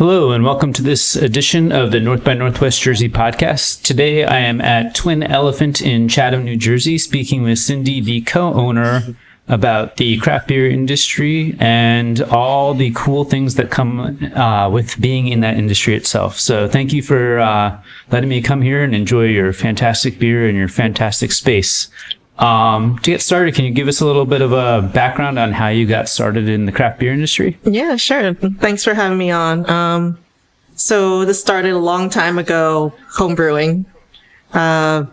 Hello, and welcome to this edition of the North by Northwest Jersey podcast. Today I am at Twin Elephant in Chatham, New Jersey, speaking with Cindy, the co owner, about the craft beer industry and all the cool things that come uh, with being in that industry itself. So, thank you for uh, letting me come here and enjoy your fantastic beer and your fantastic space. Um, to get started, can you give us a little bit of a background on how you got started in the craft beer industry? Yeah, sure. Thanks for having me on. Um, so this started a long time ago, home brewing. Uh,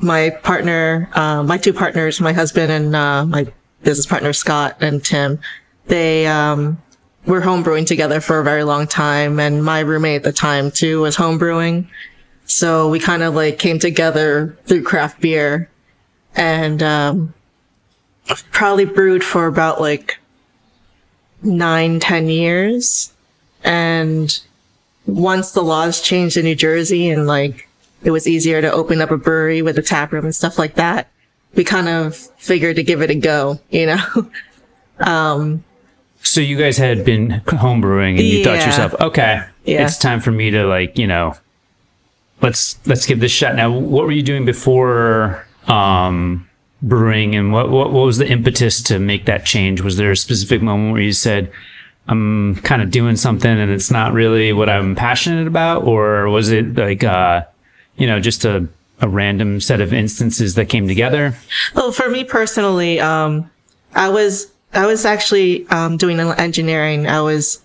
my partner, uh, my two partners, my husband and, uh, my business partner, Scott and Tim, they, um, were home brewing together for a very long time. And my roommate at the time too was home brewing. So we kind of like came together through craft beer and um, probably brewed for about like nine, ten years. And once the laws changed in New Jersey and like it was easier to open up a brewery with a tap room and stuff like that, we kind of figured to give it a go, you know? um, so you guys had been homebrewing and you yeah. thought to yourself, okay, yeah. it's time for me to like, you know, let's let's give this shot. Now, what were you doing before um, brewing, and what, what what was the impetus to make that change? Was there a specific moment where you said, "I'm kind of doing something, and it's not really what I'm passionate about," or was it like, uh, you know, just a a random set of instances that came together? Well, for me personally, um, I was I was actually um, doing engineering. I was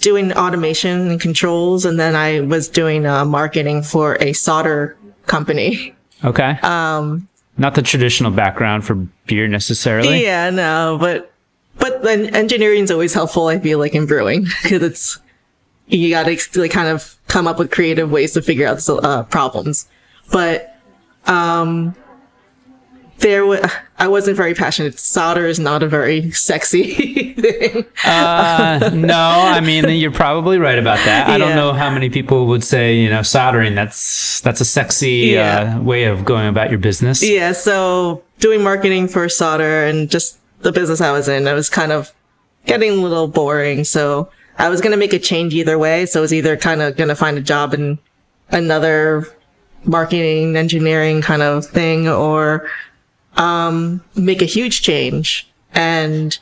doing automation and controls, and then I was doing uh, marketing for a solder company. Okay. Um, not the traditional background for beer necessarily. Yeah, no, but but then engineering is always helpful. I feel like in brewing because it's you got to like kind of come up with creative ways to figure out uh, problems. But um, there was I wasn't very passionate. Solder is not a very sexy thing. uh, no, I mean you're probably right about that. I yeah. don't know how many people would say you know soldering. That's that's a sexy yeah. uh, way of going about your business. Yeah. So doing marketing for solder and just the business I was in, I was kind of getting a little boring. So I was gonna make a change either way. So I was either kind of gonna find a job in another marketing engineering kind of thing or um, make a huge change. And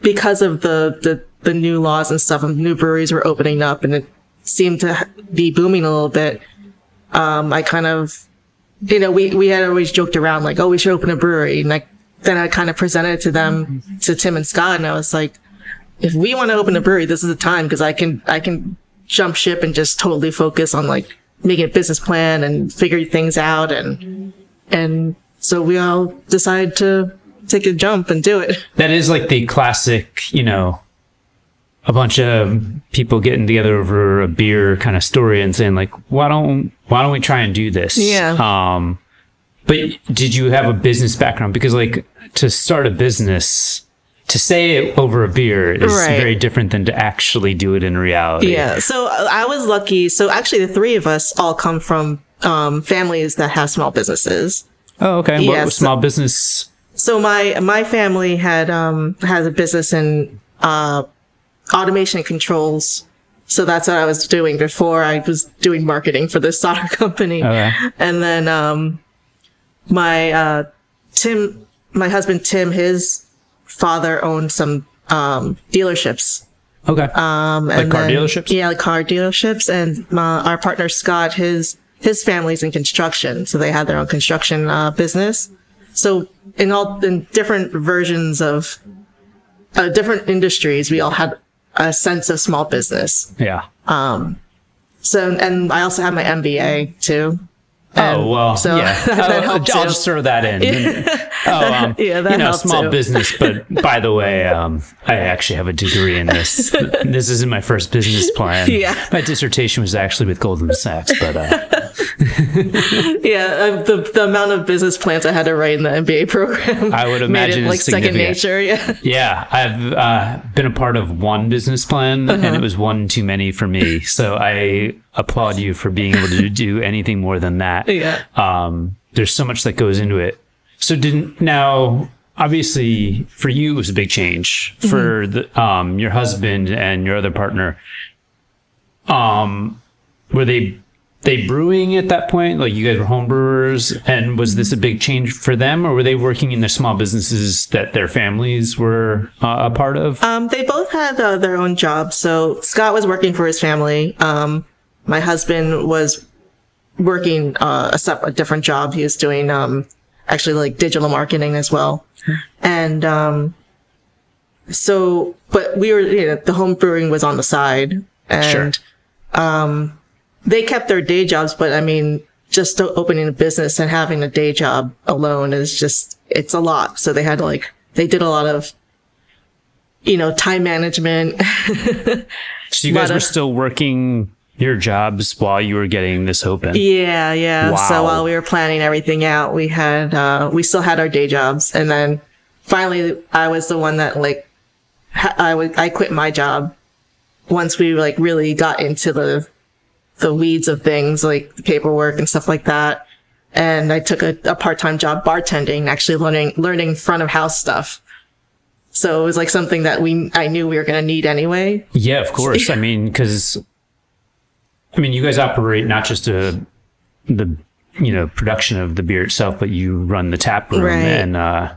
because of the, the, the new laws and stuff, and new breweries were opening up and it seemed to be booming a little bit. Um, I kind of, you know, we, we had always joked around like, oh, we should open a brewery. And like, then I kind of presented to them, to Tim and Scott, and I was like, if we want to open a brewery, this is the time because I can, I can jump ship and just totally focus on like making a business plan and figure things out and, and so we all decide to take a jump and do it. That is like the classic, you know, a bunch of people getting together over a beer kind of story and saying like, why don't why don't we try and do this? Yeah. Um, but did you have a business background? Because like to start a business, to say it over a beer is right. very different than to actually do it in reality. Yeah. So I was lucky. So actually, the three of us all come from um, families that have small businesses. Oh, okay. Yes. What small business? So my my family had um has a business in uh automation controls. So that's what I was doing before I was doing marketing for this solder company. Okay. And then um my uh Tim my husband Tim his father owned some um dealerships. Okay. Um like car then, dealerships? Yeah, like car dealerships and my, our partner Scott his his family's in construction, so they had their own construction uh, business. So in all in different versions of uh, different industries, we all had a sense of small business. Yeah. Um. So and I also have my MBA too. And oh well, so yeah. oh, I'll just throw that in. oh, um, yeah, that you know, small too. business. But by the way, um, I actually have a degree in this. this isn't my first business plan. Yeah, my dissertation was actually with Goldman Sachs, but uh, yeah, uh, the the amount of business plans I had to write in the MBA program. I would imagine it like second nature. Yeah. Yeah, I've uh, been a part of one business plan, uh-huh. and it was one too many for me. So I applaud you for being able to do anything more than that. Yeah. Um, there's so much that goes into it. So didn't now obviously for you it was a big change. For the um your husband and your other partner, um, were they they brewing at that point? Like you guys were home brewers, and was this a big change for them, or were they working in their small businesses that their families were uh, a part of? Um, they both had uh, their own jobs. So Scott was working for his family. Um, my husband was working uh, a, sep- a different job. He was doing um, actually like digital marketing as well. And um, so, but we were, you know, the home brewing was on the side, and Sure. They kept their day jobs. But I mean, just opening a business and having a day job alone is just it's a lot. So they had to like they did a lot of, you know, time management. so you guys were of- still working your jobs while you were getting this open. Yeah, yeah. Wow. So while we were planning everything out, we had uh we still had our day jobs, and then finally, I was the one that like ha- I would I quit my job once we like really got into the the weeds of things like the paperwork and stuff like that. And I took a, a part time job bartending, actually learning learning front of house stuff. So it was like something that we I knew we were gonna need anyway. Yeah, of course. I mean, because I mean, you guys operate not just a the you know production of the beer itself, but you run the tap room, Right. and uh,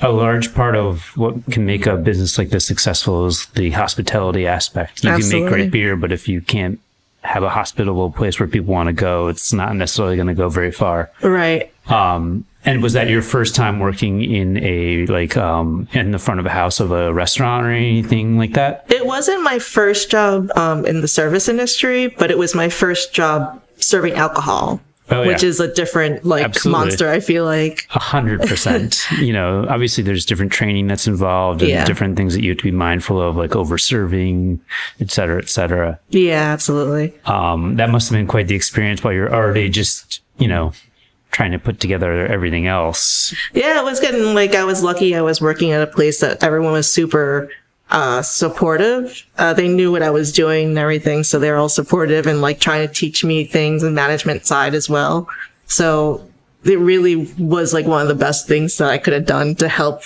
a large part of what can make a business like this successful is the hospitality aspect. You can make great beer, but if you can't have a hospitable place where people want to go, it's not necessarily going to go very far. Right. Um, and was that your first time working in a like um, in the front of a house of a restaurant or anything like that? It wasn't my first job um, in the service industry, but it was my first job serving alcohol, Oh, which yeah. is a different like Absolutely. monster. I feel like. A hundred percent. You know, obviously there's different training that's involved and Yeah. different things that you have to be mindful of, like over serving, et cetera, et cetera. Yeah, absolutely. Um, that must have been quite the experience while you're already just, you know, trying to put together everything else. Yeah, it was getting like I was lucky. I was working at a place that everyone was super uh, supportive. Uh, they knew what I was doing and everything, so they were all supportive and like trying to teach me things and management side as well. So it really was like one of the best things that I could have done to help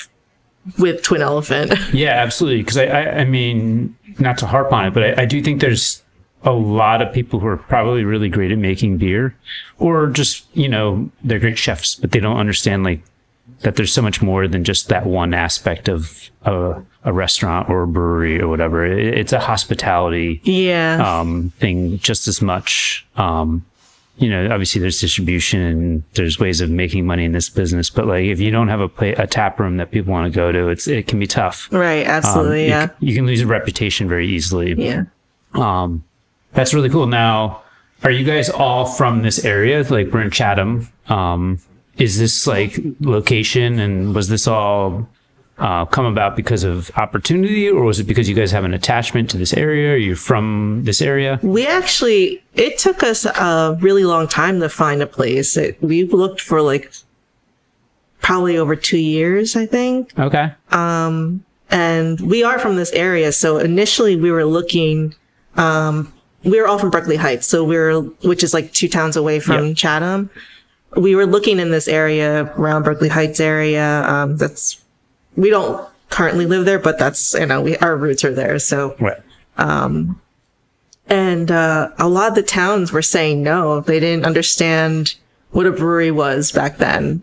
with Twin Elephant. Yeah, absolutely. Because I, I, I mean, not to harp on it, but I, I do think there's a lot of people who are probably really great at making beer, or just you know they're great chefs, but they don't understand like that there's so much more than just that one aspect of a, a restaurant or a brewery or whatever. It, it's a hospitality yeah. um, thing just as much. Um, you know, obviously there's distribution and there's ways of making money in this business, but like if you don't have a play, a tap room that people want to go to, it's it can be tough. right. Um, Absolutely. you, yeah. c- you can lose a reputation very easily. Yeah. Um, that's really cool. Now, are you guys all from this area? Like we're in Chatham. Um, is this like location and was this all uh, come about because of opportunity or was it because you guys have an attachment to this area? Are you from this area? We actually, it took us a really long time to find a place. It, we looked for like probably over two years, I think. Okay. And we are from this area. So initially we were looking, um, we were all from Berkeley Heights. So we we're, which is like two towns away from Yep. Chatham. We were looking in this area around Berkeley Heights area. Um, that's, we don't currently live there, but that's, you know, we, our roots are there. So Right. and uh, a lot of the towns were saying no. They didn't understand what a brewery was back then.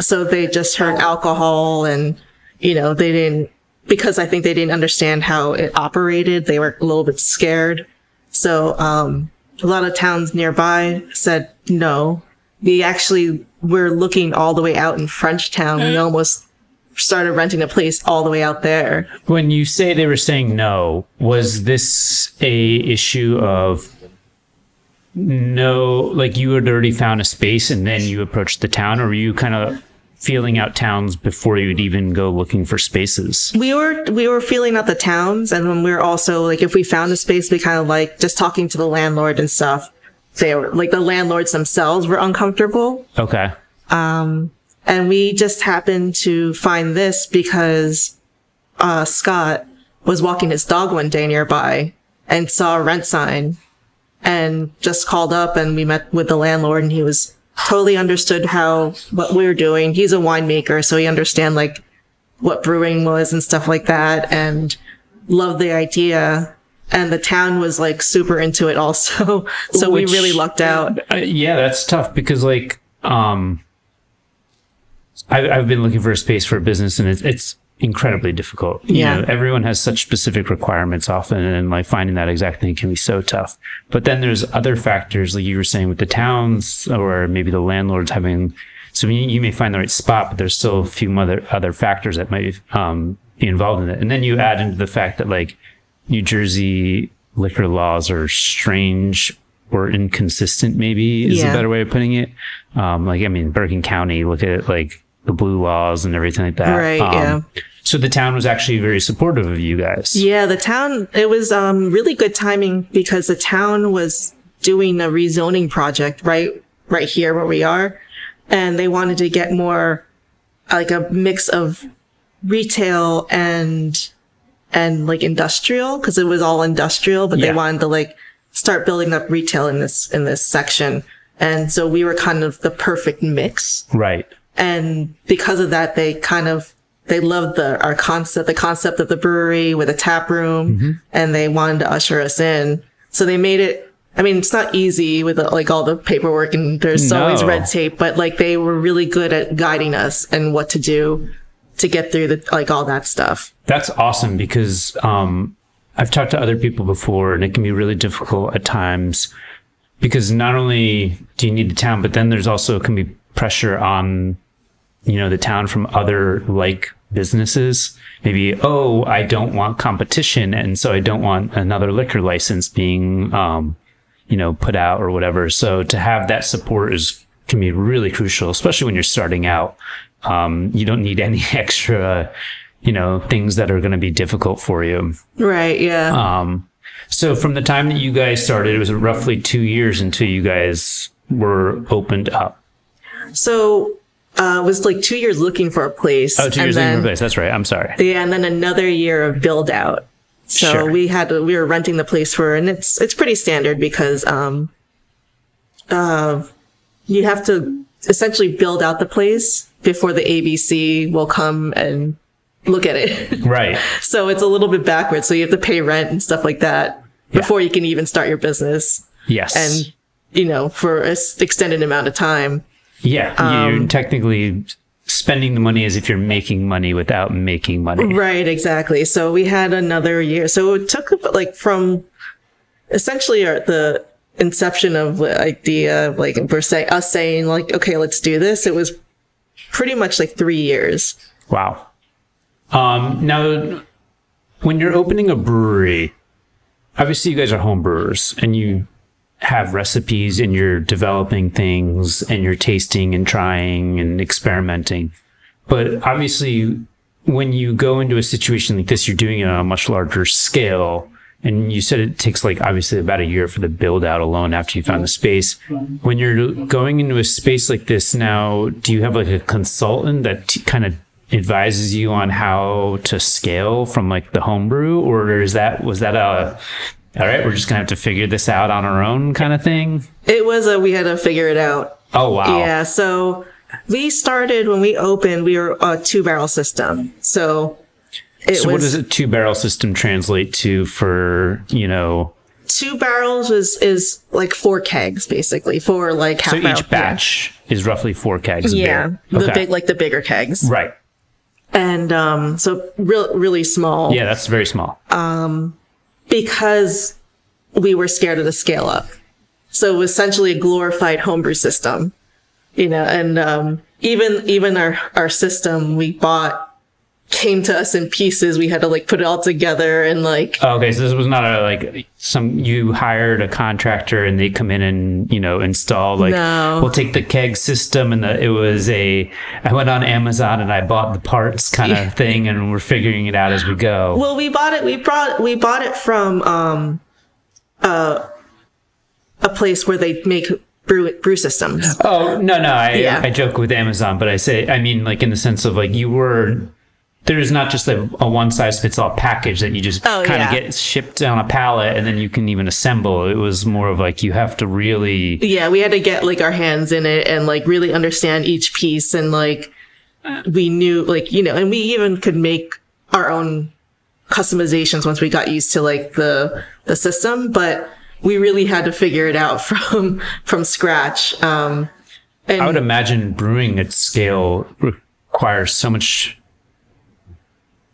So they just heard alcohol and, you know, they didn't, because I think they didn't understand how it operated, they were a little bit scared. So, um, a lot of towns nearby said no. We actually were looking all the way out in Frenchtown. We mm-hmm. almost started renting a place all the way out there. When you say they were saying no, was this a issue of no, like you had already found a space and then you approached the town, or were you kind of feeling out towns before you'd even go looking for spaces? we were we were feeling out the towns and then we were also like if we found a space we kind of like just talking to the landlord and stuff they were like the landlords themselves were uncomfortable Okay. and we just happened to find this because uh scott was walking his dog one day nearby and saw a rent sign and just called up and we met with the landlord and he was totally understood how what we were doing. He's a winemaker, so he understand like what brewing was and stuff like that, and loved the idea. And the town was like super into it also, so Which- we really lucked out. Uh, yeah, that's tough because like um, I've I've been looking for a space for a business and it's it's incredibly difficult. You Yeah. know, everyone has such specific requirements often, and like finding that exact thing can be so tough. But then there's other factors, like you were saying, with the towns or maybe the landlords having. So you, you may find the right spot, but there's still a few other other factors that might um, be involved in it. And then you add into the fact that like New Jersey liquor laws are strange or inconsistent. Maybe is Yeah. a better way of putting it. Um, like I mean, Bergen County, look at like the blue laws and everything like that. Right, Um, yeah. So the town was actually very supportive of you guys. Yeah, the town, it was um, really good timing because the town was doing a rezoning project right, right here where we are. And they wanted to get more like a mix of retail and, and like industrial because it was all industrial, but Yeah. they wanted to like start building up retail in this, in this section. And so we were kind of the perfect mix Right. and because of that they kind of they loved the our concept the concept of the brewery with a tap room mm-hmm. and they wanted to usher us in so they made it i mean it's not easy with like all the paperwork and there's always red tape but like they were really good at guiding us and what to do to get through the like all that stuff That's awesome because um, I've talked to other people before, and it can be really difficult at times because not only do you need the town, but then there's also can be pressure on you know the town from other like businesses. Maybe oh, I don't want competition, and so I don't want another liquor license being um, you know put out or whatever. So to have that support is can be really crucial, especially when you're starting out. Um, you don't need any extra, you know, things that are going to be difficult for you. right yeah Um, so from the time that you guys started, it was roughly two years until you guys were opened up. so uh it was like two years looking for a place Oh, two years then- in place. That's right. I'm sorry. Yeah, and then another year of build out. So Sure. we had we were renting the place for, and it's it's pretty standard because um, uh, you have to essentially build out the place before the ABC will come and look at it. Right. so it's a little bit backwards. So you have to pay rent and stuff like that before you can even start your business, Yes. and you know for an extended amount of time. yeah, um, you're technically spending the money as if you're making money without making money. Right, exactly. So we had another year. So it took like from essentially our, the inception of the idea, of, like we're saying us saying like, okay, let's do this. It was pretty much like three years. Wow. Um, now, when you're opening a brewery, obviously you guys are home brewers and you have recipes and you're developing things and you're tasting and trying and experimenting. But obviously, when you go into a situation like this, you're doing it on a much larger scale. And you said it takes like obviously about a year for the build out alone after you found the space. When you're going into a space like this now, do you have like a consultant that t- kind of advises you on how to scale from like the homebrew, or is that was that a all right? We're just gonna have to figure this out on our own kind of thing. It was a we had to figure it out. Oh wow! Yeah. So we started when we opened. We were a two barrel system. So So was what does a two barrel system translate to for you know? two barrels was is like four kegs basically four like half So barrel- each batch is roughly four kegs. Yeah, beer. the big like the bigger kegs. right. and um so real really small Yeah, that's very small. because we were scared of the scale up so it was essentially a glorified homebrew system you know and um even even our our system we bought came to us in pieces we had to like put it all together and like Oh, okay, so this was not a like some you hired a contractor and they come in and you know install like No. we'll take the keg system and the, it was a I went on Amazon and I bought the parts kind of thing and we're figuring it out as we go. well we bought it we brought we bought it from um uh a place where they make brew brew systems oh no no I Yeah. I joke with Amazon but I say I mean like in the sense of like you were there's not just a, a one size fits all package that you just Oh, kind of yeah. get shipped on a pallet and then you can even assemble. It was more of like you have to really yeah, we had to get like our hands in it and like really understand each piece and like we knew like, you know, and we even could make our own customizations once we got used to like the the system, but we really had to figure it out from from scratch. Um and I would imagine brewing at scale requires so much.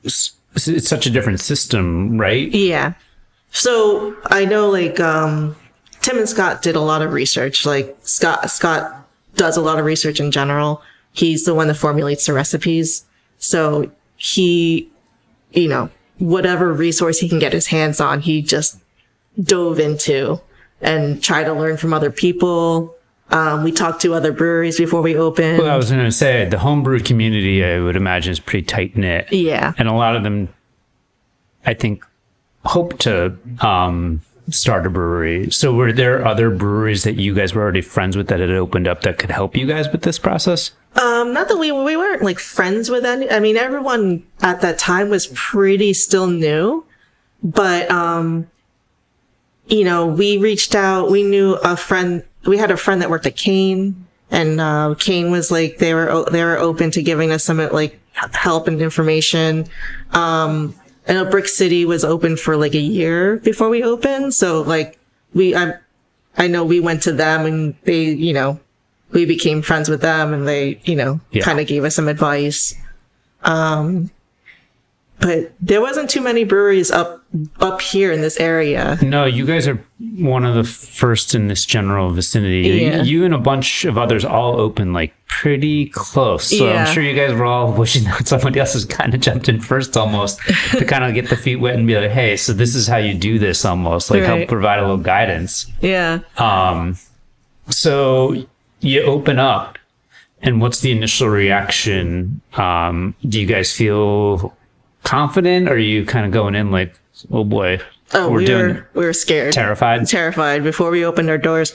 It's such a different system, right? Yeah. So I know like um Tim and Scott did a lot of research. Like Scott Scott does a lot of research in general. He's the one that formulates the recipes. So he you know, whatever resource he can get his hands on, he just dove into and try to learn from other people. Um, we talked to other breweries before we opened. Well, I was going to say the homebrew community, I would imagine, is pretty tight knit. yeah. and a lot of them i think hope to um start a brewery so were there other breweries that you guys were already friends with that had opened up that could help you guys with this process Um, not that we we weren't like friends with any. I mean, everyone at that time was pretty still new, but um, you know, we reached out. We knew a friend. We had a friend that worked at Kane, and uh, Kane was like they were o- they were open to giving us some like help and information. Um, I know Brix City was open for like a year before we opened, so like we I I know we went to them and they you know we became friends with them and they, you know, Yeah. kind of gave us some advice. Um, but there wasn't too many breweries up, up here in this area. no you guys are one of the first in this general vicinity Yeah. you and a bunch of others all open like pretty close so Yeah. i'm sure you guys were all wishing that somebody else has kind of jumped in first almost to kind of get the feet wet and be like hey so this is how you do this almost like help provide a little guidance Yeah. Um, so you open up, and what's the initial reaction? Um, do you guys feel confident? Or are you kind of going in like, oh boy, Oh, we're we doing were, we were scared. terrified? terrified before we opened our doors.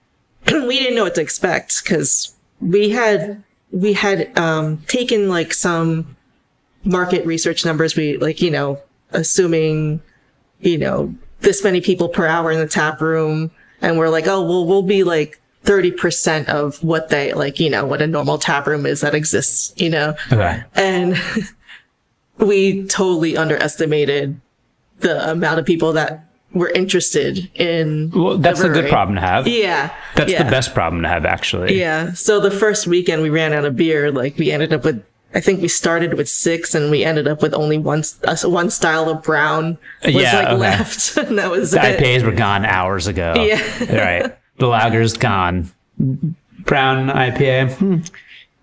we didn't know what to expect because we had we had um, taken like some market research numbers. We like you know assuming you know this many people per hour in the tap room, and we're like, oh well, we'll be like thirty percent of what they like you know what a normal tap room is that exists. You know, okay. and we totally underestimated the amount of people that were interested in. Well, that's a good problem to have. Yeah, That's yeah. the best problem to have, actually. Yeah. So the first weekend we ran out of beer. Like we ended up with. I think we started with six, and we ended up with only one uh, one style of brown was Yeah, like okay. left, and that was The it. IPAs were gone hours ago. Yeah. right. The lager's gone. Brown IPA, hmm,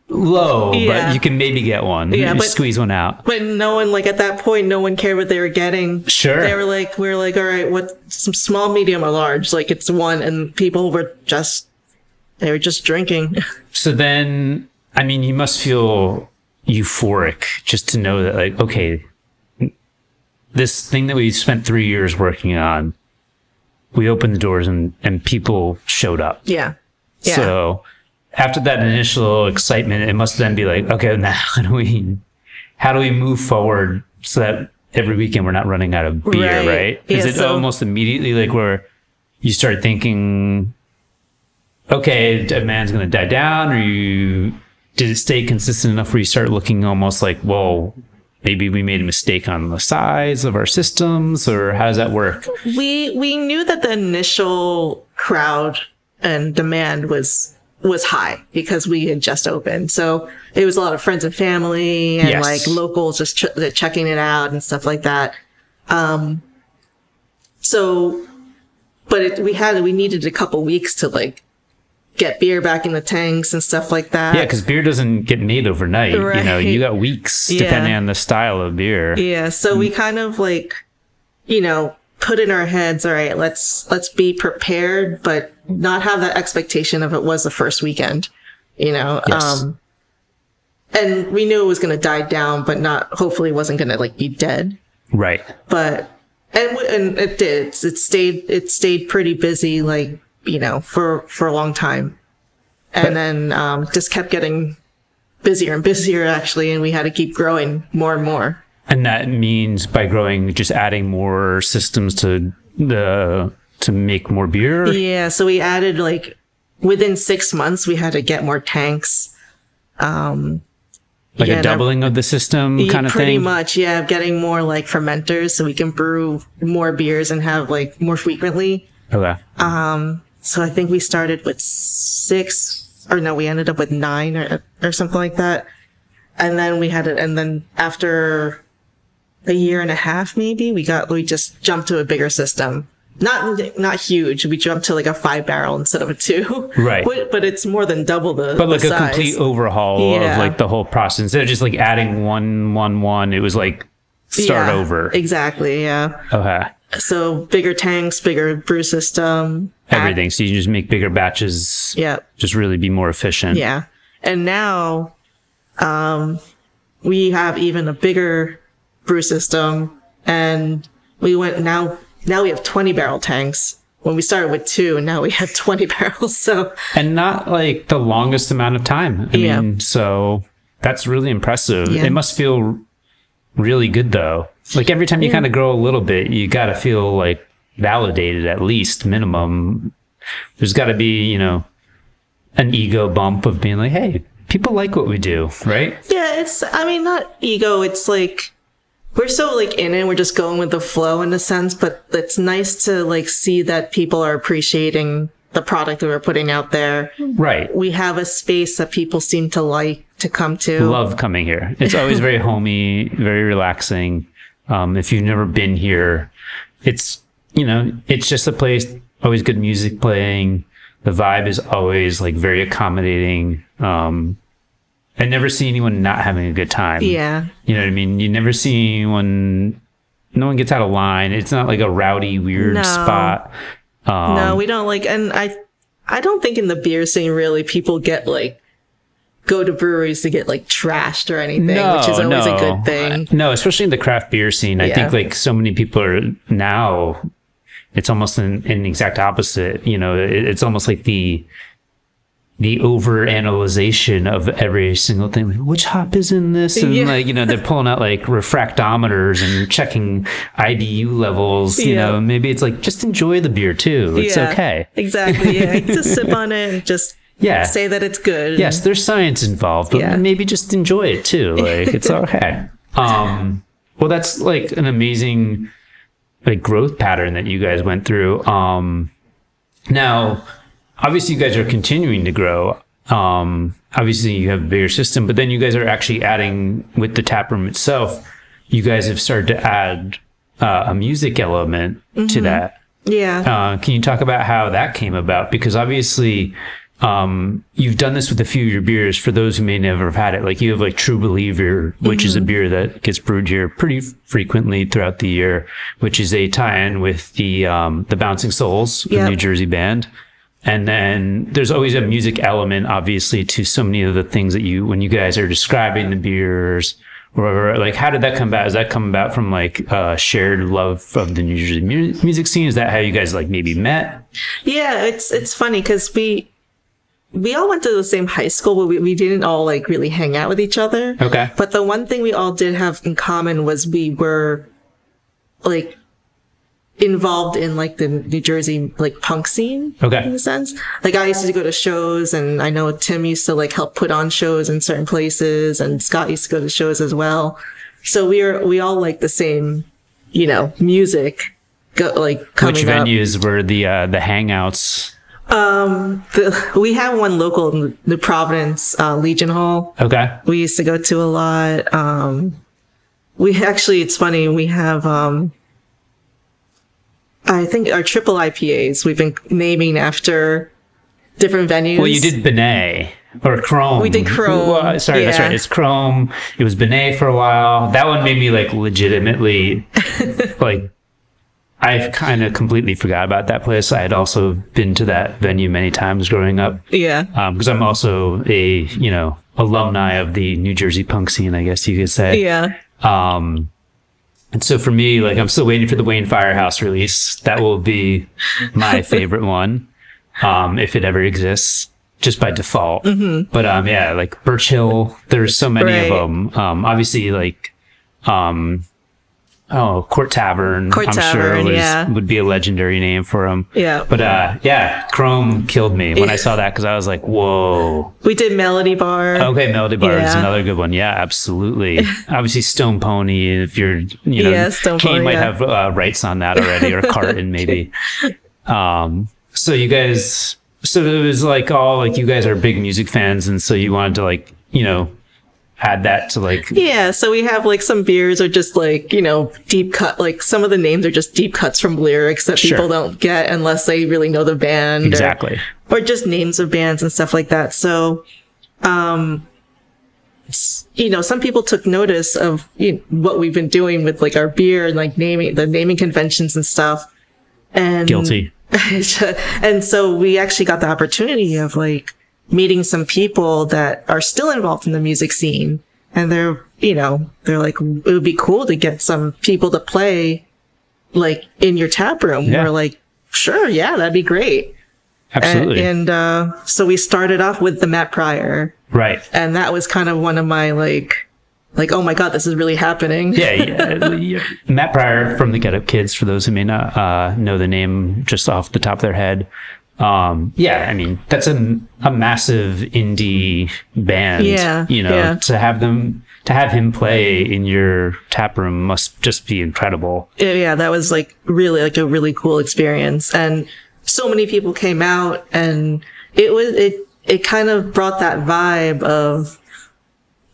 low, Yeah. but you can maybe get one. Yeah, You but- squeeze one out. But no one, like at that point, no one cared what they were getting. Sure. They were like, we were like, all right, what, some small, medium, or large? Like it's one, and people were just, they were just drinking. So then, I mean, you must feel euphoric just to know that, like, okay, this thing that we spent three years working on, we opened the doors and, and people showed up. yeah. Yeah. So after that initial excitement, it must then be like, okay, now how do we, how do we move forward so that every weekend we're not running out of beer, Right. right? Is it so- almost immediately like where you start thinking, okay, demand's going to die down, or you did it stay consistent enough where you start looking almost like, well, maybe we made a mistake on the size of our systems, or how does that work? we we knew that the initial crowd and demand was was high because we had just opened. So it was a lot of friends and family and Yes. like locals just ch- checking it out and stuff like that. Um, so, but it, we had we needed a couple weeks to like get beer back in the tanks and stuff like that. Yeah, because beer doesn't get made overnight. You know, you got weeks Yeah. depending on the style of beer. Yeah, so we kind of like, you know, put in our heads, all right, let's let's be prepared, but not have that expectation of it was the first weekend, you know. Yes. Um and we knew it was going to die down, but not hopefully wasn't going to like be dead. Right. But and w- and it did. It stayed it stayed pretty busy like, you know, for for a long time. And then um just kept getting busier and busier actually, and we had to keep growing more and more. And that means by growing, just adding more systems to the to make more beer. Yeah, so we added like within six months we had to get more tanks. Um, like yeah, a doubling of the system kind of pretty thing. Pretty much, yeah. Getting more like fermenters so we can brew more beers and have like more frequently. Okay. So I think we started with six, or no, we ended up with nine or or something like that. And then we had it, and then after a year and a half, maybe we got we just jumped to a bigger system. Not not huge. We jumped to like a five barrel instead of a two. Right. But, but it's more than double the. but like the a size. complete overhaul of like the whole process instead of just like adding one one one it was like start Yeah, over Exactly. Yeah. okay So bigger tanks, bigger brew system. everything so you just make bigger batches Yeah. just really be more efficient Yeah. And now, um, we have even a bigger brew system and we went now, now we have 20 barrel tanks. When we started with two and now we have 20 barrels. So and not like the longest amount of time i Yeah. mean so that's really impressive Yeah. it must feel really good though like every time you kind of grow a little bit you got to feel like validated at least minimum there's got to be you know an ego bump of being like hey people like what we do right yeah, it's, I mean, not ego. It's like, we're so like in it. We're just going with the flow in a sense, but it's nice to like see that people are appreciating the product that we're putting out there. right We have a space that people seem to like to come to. love coming here. It's always very homey, very relaxing. Um, if you've never been here, it's you know, it's just a place. Always good music playing. The vibe is always like very accommodating. Um, I never see anyone not having a good time. Yeah. you know what I mean. You never see anyone. No one gets out of line. It's not like a rowdy, weird No. spot. Um, No, we don't like, and I, I don't think in the beer scene really people get like go to breweries to get like trashed or anything, which is always a good thing. No, especially in the craft beer scene. I think like so many people are now. It's almost an, an exact opposite. You know, it, it's almost like the the over analyzation of every single thing. Like, Which hop is in this? And Yeah. like you know, they're pulling out like refractometers and checking IBU levels. You Yeah. know, maybe it's like just enjoy the beer too. It's Yeah, okay. Exactly. Yeah, just sip on it and just Yeah. say that it's good. Yes, there's science involved, but maybe just enjoy it too. Like it's okay. Um, well, that's like an amazing like growth pattern that you guys went through. Um, now, obviously, you guys are continuing to grow. Um, obviously, you have a bigger system, but then you guys are actually adding with the tap room itself. You guys have started to add uh, a music element to that. Yeah. Uh, can you talk about how that came about? Because obviously, um, you've done this with a few of your beers. For those who may never have had it, like you have like True Believer, which is a beer that gets brewed here pretty frequently throughout the year, which is a tie-in with the um, the Bouncing Souls, Yep. New Jersey band. And then there's always a music element, obviously, to so many of the things that you, when you guys are describing the beers, or whatever, like how did that come about? Does that come about from like uh, shared love of the New Jersey mu- music scene? Is that how you guys like maybe met? Yeah, it's it's funny because we we all went to the same high school, but we, we didn't all like really hang out with each other. Okay. But the one thing we all did have in common was we were like involved in like the New Jersey like punk scene. Okay. In a sense. Like I used to go to shows and I know Tim used to like help put on shows in certain places and Scott used to go to shows as well. So we are we all like the same, you know, music go like Which up. venues were the uh, the hangouts? The, we have one local in New Providence, uh, Legion Hall. Okay. We used to go to a lot. Um, we actually, it's funny, we have, um, I think our triple IPAs we've been naming after different venues. Well, you did Benet or Chrome. We did Chrome, Well, sorry, that's right. It's Chrome. It was Benet for a while. That one made me like legitimately like. I've kind of completely forgot about that place. I had also been to that venue many times growing up Yeah. because I'm also a you know alumni of the New Jersey punk scene. I guess you could say. Yeah. Um, and so for me, like I'm still waiting for the Wayne Firehouse release. That will be my favorite one, um, if it ever exists. just by default. But um, yeah, like Birch Hill, there's so many Right. of them. Um, obviously, like um, oh, Court Tavern. Court I'm sure Tavern, was, yeah. would be a legendary name for him. Yeah. But uh, yeah, Chrome killed me when I saw that because I was like, whoa. We did Melody Bar. Okay, Melody Bar is another good one. Yeah, absolutely. Obviously, Stone Pony. If you're, you know, Yeah, Stone Kane Pony, might yeah. have uh, rights on that already, or Carton maybe. Um, so you guys, so it was like all like you guys are big music fans, and so you wanted to like, you know, add that to like, Yeah, so we have like some beers are just like, you know, deep cut, like some of the names are just deep cuts from lyrics that Sure. people don't get unless they really know the band. exactly. Or, just names of bands and stuff like that. So, um, you know, some people took notice of you know, what we've been doing with like our beer and like naming the naming conventions and stuff. And Guilty. and so we actually got the opportunity of like meeting some people that are still involved in the music scene and they're you know they're like it would be cool to get some people to play like in your tap room Yeah. we're like sure yeah that'd be great and, Absolutely. and uh so we started off with the matt pryor right. and that was kind of one of my like like oh my god this is really happening Yeah, yeah, yeah. Matt Pryor from the Get Up Kids, for those who may not uh, know the name just off the top of their head. Um, yeah, I mean, that's a, a massive indie band. Yeah, You know, yeah. to have them, to have him play in your tap room must just be incredible. yeah, yeah, that was like really like a really cool experience. And so many people came out and it was, it, it kind of brought that vibe of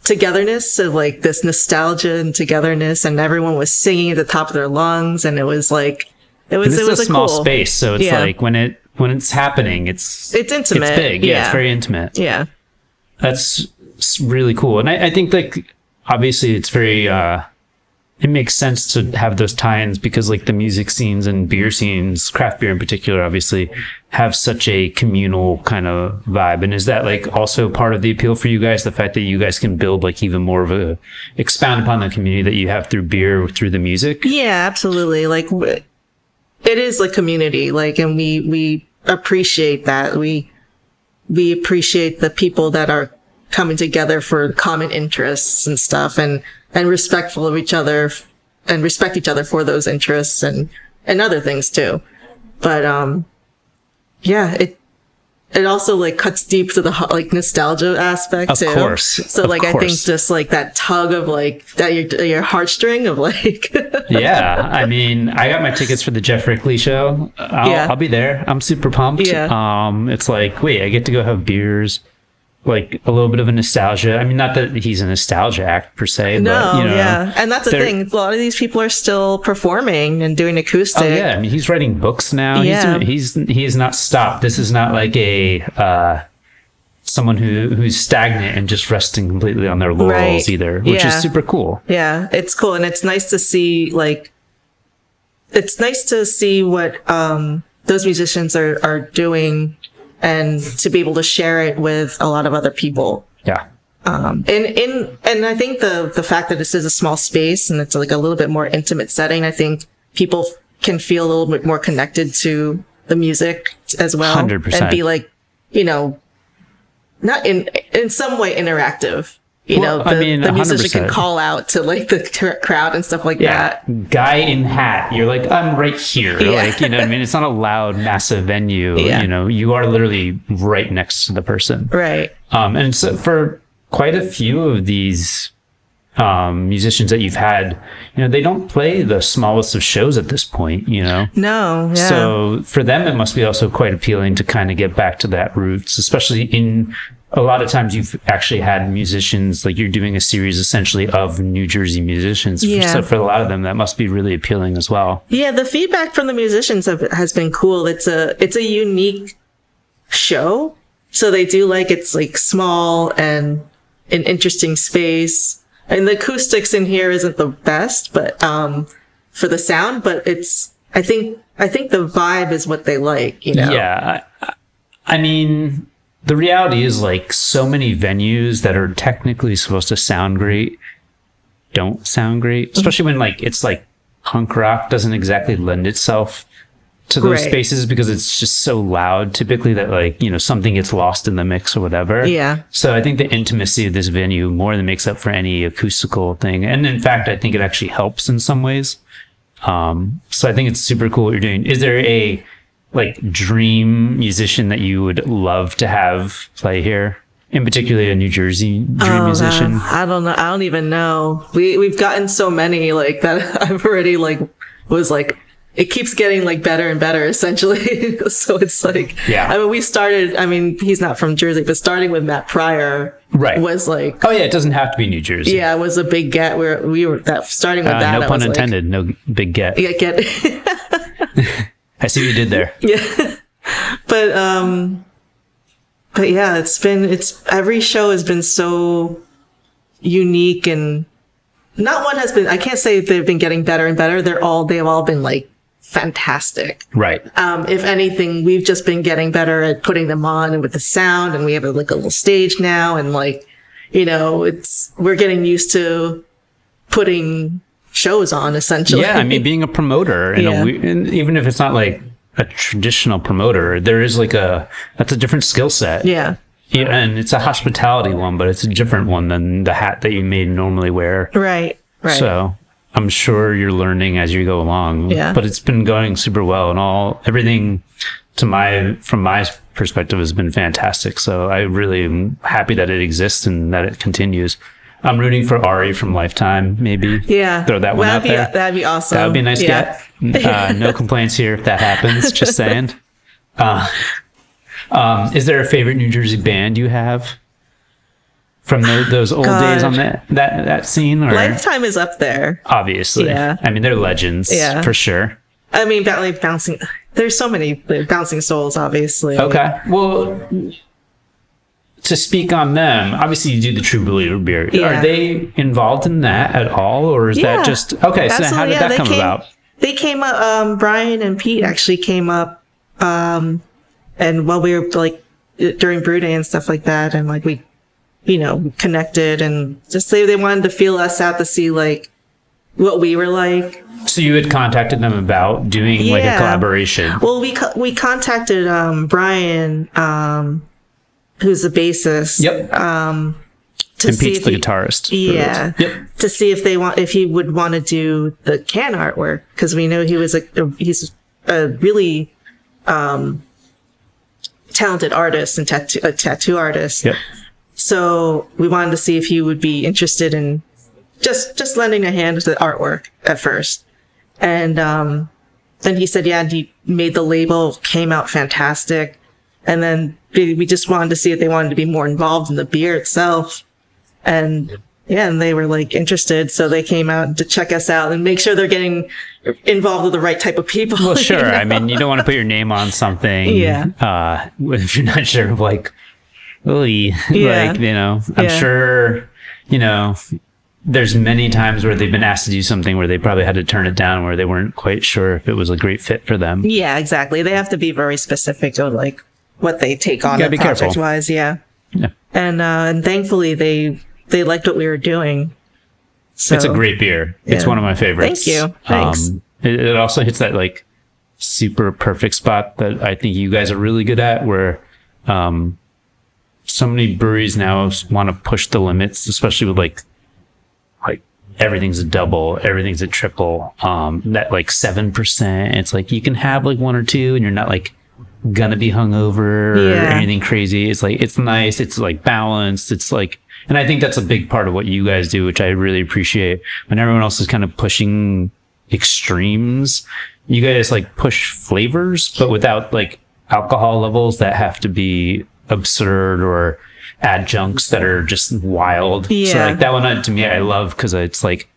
togetherness of like this nostalgia and togetherness and everyone was singing at the top of their lungs and it was like, it was, it was a small cool, space, so it's Yeah. like when it, when it's happening, it's, It's intimate. it's big. Yeah, Yeah. it's very intimate. Yeah. that's really cool and I, I think like obviously it's very uh it makes sense to have those tie-ins because like the music scenes and beer scenes craft beer in particular obviously have such a communal kind of vibe and is that like also part of the appeal for you guys the fact that you guys can build like even more of a expound upon the community that you have through beer through the music Yeah, absolutely. Like it is a community, like, and we, we appreciate that. We, we appreciate the people that are coming together for common interests and stuff and, and respectful of each other and respect each other for those interests and, and other things too. But, um, yeah, it, it also like cuts deep to the like nostalgia aspect Of too. course, So of like I think just like that tug of like that your your heartstring of like yeah i mean i got my tickets for the Geoff Rickly show i'll, Yeah. I'll be there i'm super pumped Yeah. um it's like wait i get to go have beers like a little bit of a nostalgia i mean not that he's a nostalgia act per se No, but you know yeah, and that's the thing. A lot of these people are still performing and doing acoustic. Oh yeah, I mean he's writing books now. Yeah. He's he's he has not stopped. This is not like a uh, someone who who's stagnant and just resting completely on their laurels Right. either, which Yeah. is super cool. Yeah, it's cool, and it's nice to see like. It's nice to see what um, those musicians are are doing, and to be able to share it with a lot of other people. Yeah. Um, and in and I think the the fact that this is a small space and it's like a little bit more intimate setting, I think people can feel a little bit more connected to the music as well, 100%. and be like, you know, not in in some way interactive. You Well, know, I the, mean, the musician can call out to like the cr- crowd and stuff like Yeah, that. guy in hat. You're like, I'm right here. Yeah. Like, you know, what I mean, it's not a loud, massive venue. Yeah. You know, you are literally right next to the person. Right. Um, and so for quite a few of these um, musicians that you've had, you know, they don't play the smallest of shows at this point. You know, No. Yeah. so for them, it must be also quite appealing to kind of get back to that roots, especially in a lot of times you've actually had musicians like you're doing a series essentially of New Jersey musicians. Yeah. So for a lot of them, that must be really appealing as well. Yeah, the feedback from the musicians have, has been cool. It's a it's a unique show. So they do like it's like small and an interesting space. And the acoustics in here isn't the best, but um for the sound, but it's I think I think the vibe is what they like, you know. Yeah. I, I mean, the reality is like so many venues that are technically supposed to sound great don't sound great, especially when like it's like punk rock doesn't exactly lend itself to those Right. spaces because it's just so loud typically that like you know something gets lost in the mix or whatever. Yeah. so i think the intimacy of this venue more than makes up for any acoustical thing. And in fact i think it actually helps in some ways. Um so i think it's super cool what you're doing. Is there a like dream musician that you would love to have play here in particular a new jersey dream Oh, musician I don't know. I don't even know. We we've gotten so many like that. I've already like was like it keeps getting like better and better essentially. so it's like Yeah. I mean, we started. I mean, he's not from Jersey, but starting with Matt Pryor Right. was like oh yeah it doesn't have to be new jersey yeah, it was a big get. Where we were that starting with uh, that. no pun was like, intended no big get yeah, get. i see what you did there. Yeah. But um but yeah it's been it's every show has been so unique and not one has been i can't say they've been getting better and better. They're all they've all been like fantastic. Right. Um if anything we've just been getting better at putting them on and with the sound and we have a, like a little stage now and like you know it's we're getting used to putting shows on essentially Yeah, I mean, being a promoter, and, Yeah. a, and even if it's not like a traditional promoter, there is like a that's a different skill set. yeah Yeah, and it's a hospitality one, but it's a different one than the hat that you may normally wear. right right So I'm sure you're learning as you go along. Yeah. But it's been going super well, and all everything to my from my perspective has been fantastic. So I really am happy that it exists and that it continues. I'm rooting for Ari from Lifetime. Maybe Yeah. throw that one that'd out be, there. That'd be awesome. That would be a nice yeah. get. Uh, no complaints here if that happens. Just saying. Uh, um, is there a favorite New Jersey band you have from tho- those old days on that that that scene? Or Lifetime is up there. obviously, Yeah. I mean they're legends, Yeah. for sure. I mean, bouncing. There's so many like, bouncing souls, obviously. Okay, well. To speak on them, obviously you do the True Believer beer. Yeah. Are they involved in that at all, or is Yeah. that just okay? So how did yeah, that come came- about? They came up. Um, Bryan and Pete actually came up. Um, and while we were like during brew day and stuff like that, and like we, you know, connected and just they they wanted to feel us out to see like what we were like. So you had contacted them about doing like a collaboration. Well, we co- we contacted um Bryan, um, who's the bassist. Yep. To see Pete's if the he- guitarist. Yeah. Yep. To see if they want, if he would want to do the can artwork, because we know he was a, he's a really, um, talented artist and tattoo, a tattoo artist. Yep. So we wanted to see if he would be interested in just, just lending a hand to the artwork at first. And, um, then he said, yeah, and he made the label, came out fantastic. And then we we just wanted to see if they wanted to be more involved in the beer itself. And yeah, and they were like interested. So they came out to check us out and make sure they're getting involved with the right type of people. Well, you sure. know? I mean, you don't want to put your name on something. Yeah. Uh, if you're not sure of like, really, Yeah. like, you know, I'm Yeah. sure, you know, there's many times where they've been asked to do something where they probably had to turn it down where they weren't quite sure if it was a great fit for them. Yeah, exactly. They have to be very specific on like what they take on Gotta be careful. project wise. Yeah. Yeah. And, uh, and thankfully they, they liked what we were doing. So It's a great beer. It's one of my favorites. Thank you. Thanks. Um, it, it also hits that like super perfect spot that I think you guys are really good at where, um, so many breweries now want to push the limits, especially with like, like everything's a double, everything's a triple. Um, that like 7%, it's like you can have like one or two and you're not like gonna be hungover or Yeah. anything crazy. It's like, it's nice. It's like balanced. It's like, and I think that's a big part of what you guys do, which I really appreciate when everyone else is kind of pushing extremes. You guys like push flavors, but without like alcohol levels that have to be absurd or adjuncts that are just wild. Yeah. So like that one uh, to me, I love because it's like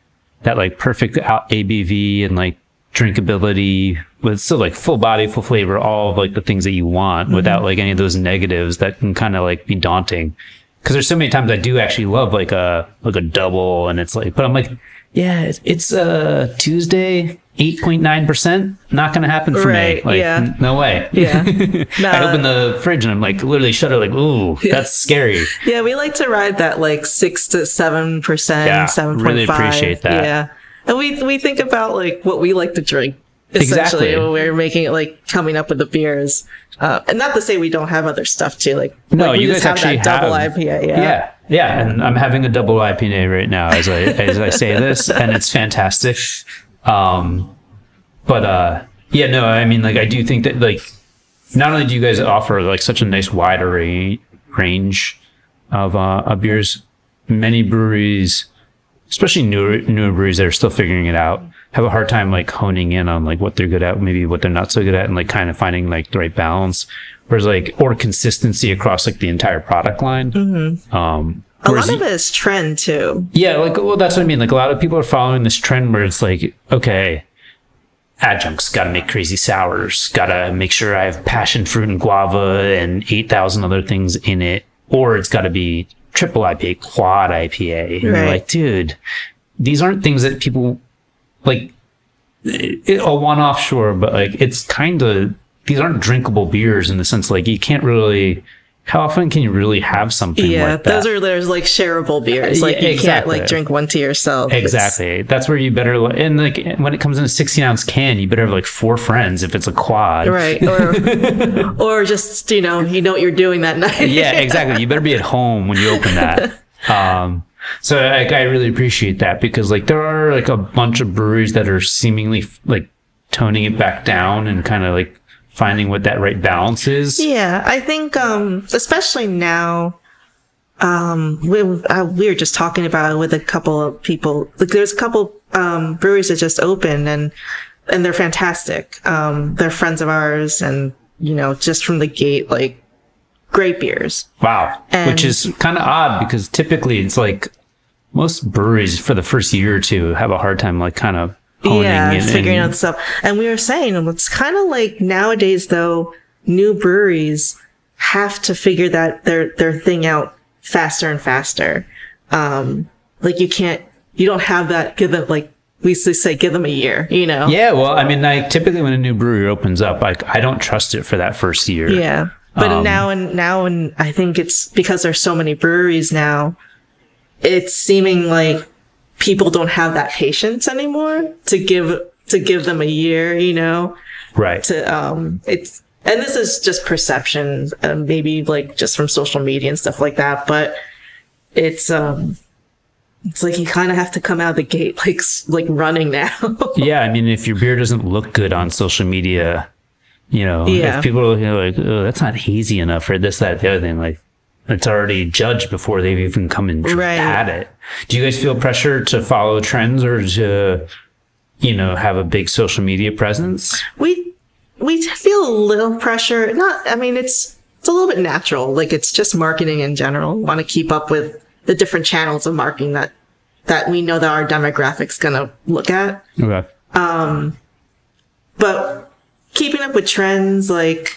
that like perfect ABV and like drinkability with still like full body, full flavor, all of like the things that you want without like any of those negatives that can kind of like be daunting. Cause there's so many times I do actually love like a, like a double and it's like, but I'm like, yeah, it's, it's uh Tuesday, 8.9%. Not going to happen for Right, me. Like, yeah. n- no way. Yeah. I open the fridge and I'm like, literally shut it like, ooh, that's scary. Yeah, we like to ride that like six to seven percent, Yeah, seven really point appreciate that. Yeah, and we we think about like what we like to drink essentially. Exactly. when We're making it like coming up with the beers. Uh, and not to say we don't have other stuff too. Like, No, like, you guys have actually that double have- IPA. Yeah. Yeah, yeah, and I'm having a double IPA right now as I as I say this, and it's fantastic. Um, but uh, yeah, no, I mean, like, I do think that like, not only do you guys offer like such a nice wide array range of uh, of beers, many breweries, especially newer newer breweries that are still figuring it out, have a hard time like honing in on like what they're good at, maybe what they're not so good at, and like kind of finding like the right balance. Whereas like or consistency across like the entire product line. Um, A lot of it is trend too. yeah, like well, that's what I mean. Like a lot of people are following this trend where it's like, okay, adjuncts got to make crazy sours, got to make sure I have passion fruit and guava and eight thousand other things in it, or it's got to be triple IPA, quad IPA. And you're like, dude, these aren't things that people like. It, a one-off, sure, but like it's kind of these aren't drinkable beers in the sense like you can't really. How often can you really have something Yeah, like that? those are there's like shareable beers. Like Yeah, you exactly. can't like drink one to yourself. It's- Exactly. That's where you better and like when it comes in a sixteen ounce can, you better have like four friends if it's a quad. Right. Or or just, you know, you know what you're doing that night. Yeah, exactly. You better be at home when you open that. Um, so like, I really appreciate that because like there are like a bunch of breweries that are seemingly like toning it back down and kind of like finding what that right balance is. Yeah, I think, um, especially now, um, we uh, we were just talking about it with a couple of people. Like, there's a couple um, breweries that just opened, and and they're fantastic. Um, they're friends of ours, and you know, just from the gate, like great beers. Wow. And- Which is kind of odd because typically it's like most breweries for the first year or two have a hard time like kind of yeah, figuring and- out stuff. And we were saying it's kind of like nowadays, though, new breweries have to figure that their their thing out faster and faster. Um, like you can't, you don't have that. Give them like we used to say, give them a year. You know? Yeah, well, I mean, like typically when a new brewery opens up, like I don't trust it for that first year. Yeah. But Um, now and now and I think it's because there's so many breweries now. It's seeming like people don't have that patience anymore to give to give them a year. You know. Right. to um it's and this is just perception and maybe like just from social media and stuff like that but it's um it's like you kind of have to come out of the gate like like running now yeah, I mean, if your beer doesn't look good on social media, you know, Yeah. if people are looking like, oh, that's not hazy enough or this, that, the other thing, like it's already judged before they've even come and Right. had it. Do you guys feel pressure to follow trends or to, you know, have a big social media presence? we we feel a little pressure not i mean it's it's a little bit natural like it's just marketing in general want to keep up with the different channels of marketing that that we know that our demographics gonna look at Okay. Um, but keeping up with trends like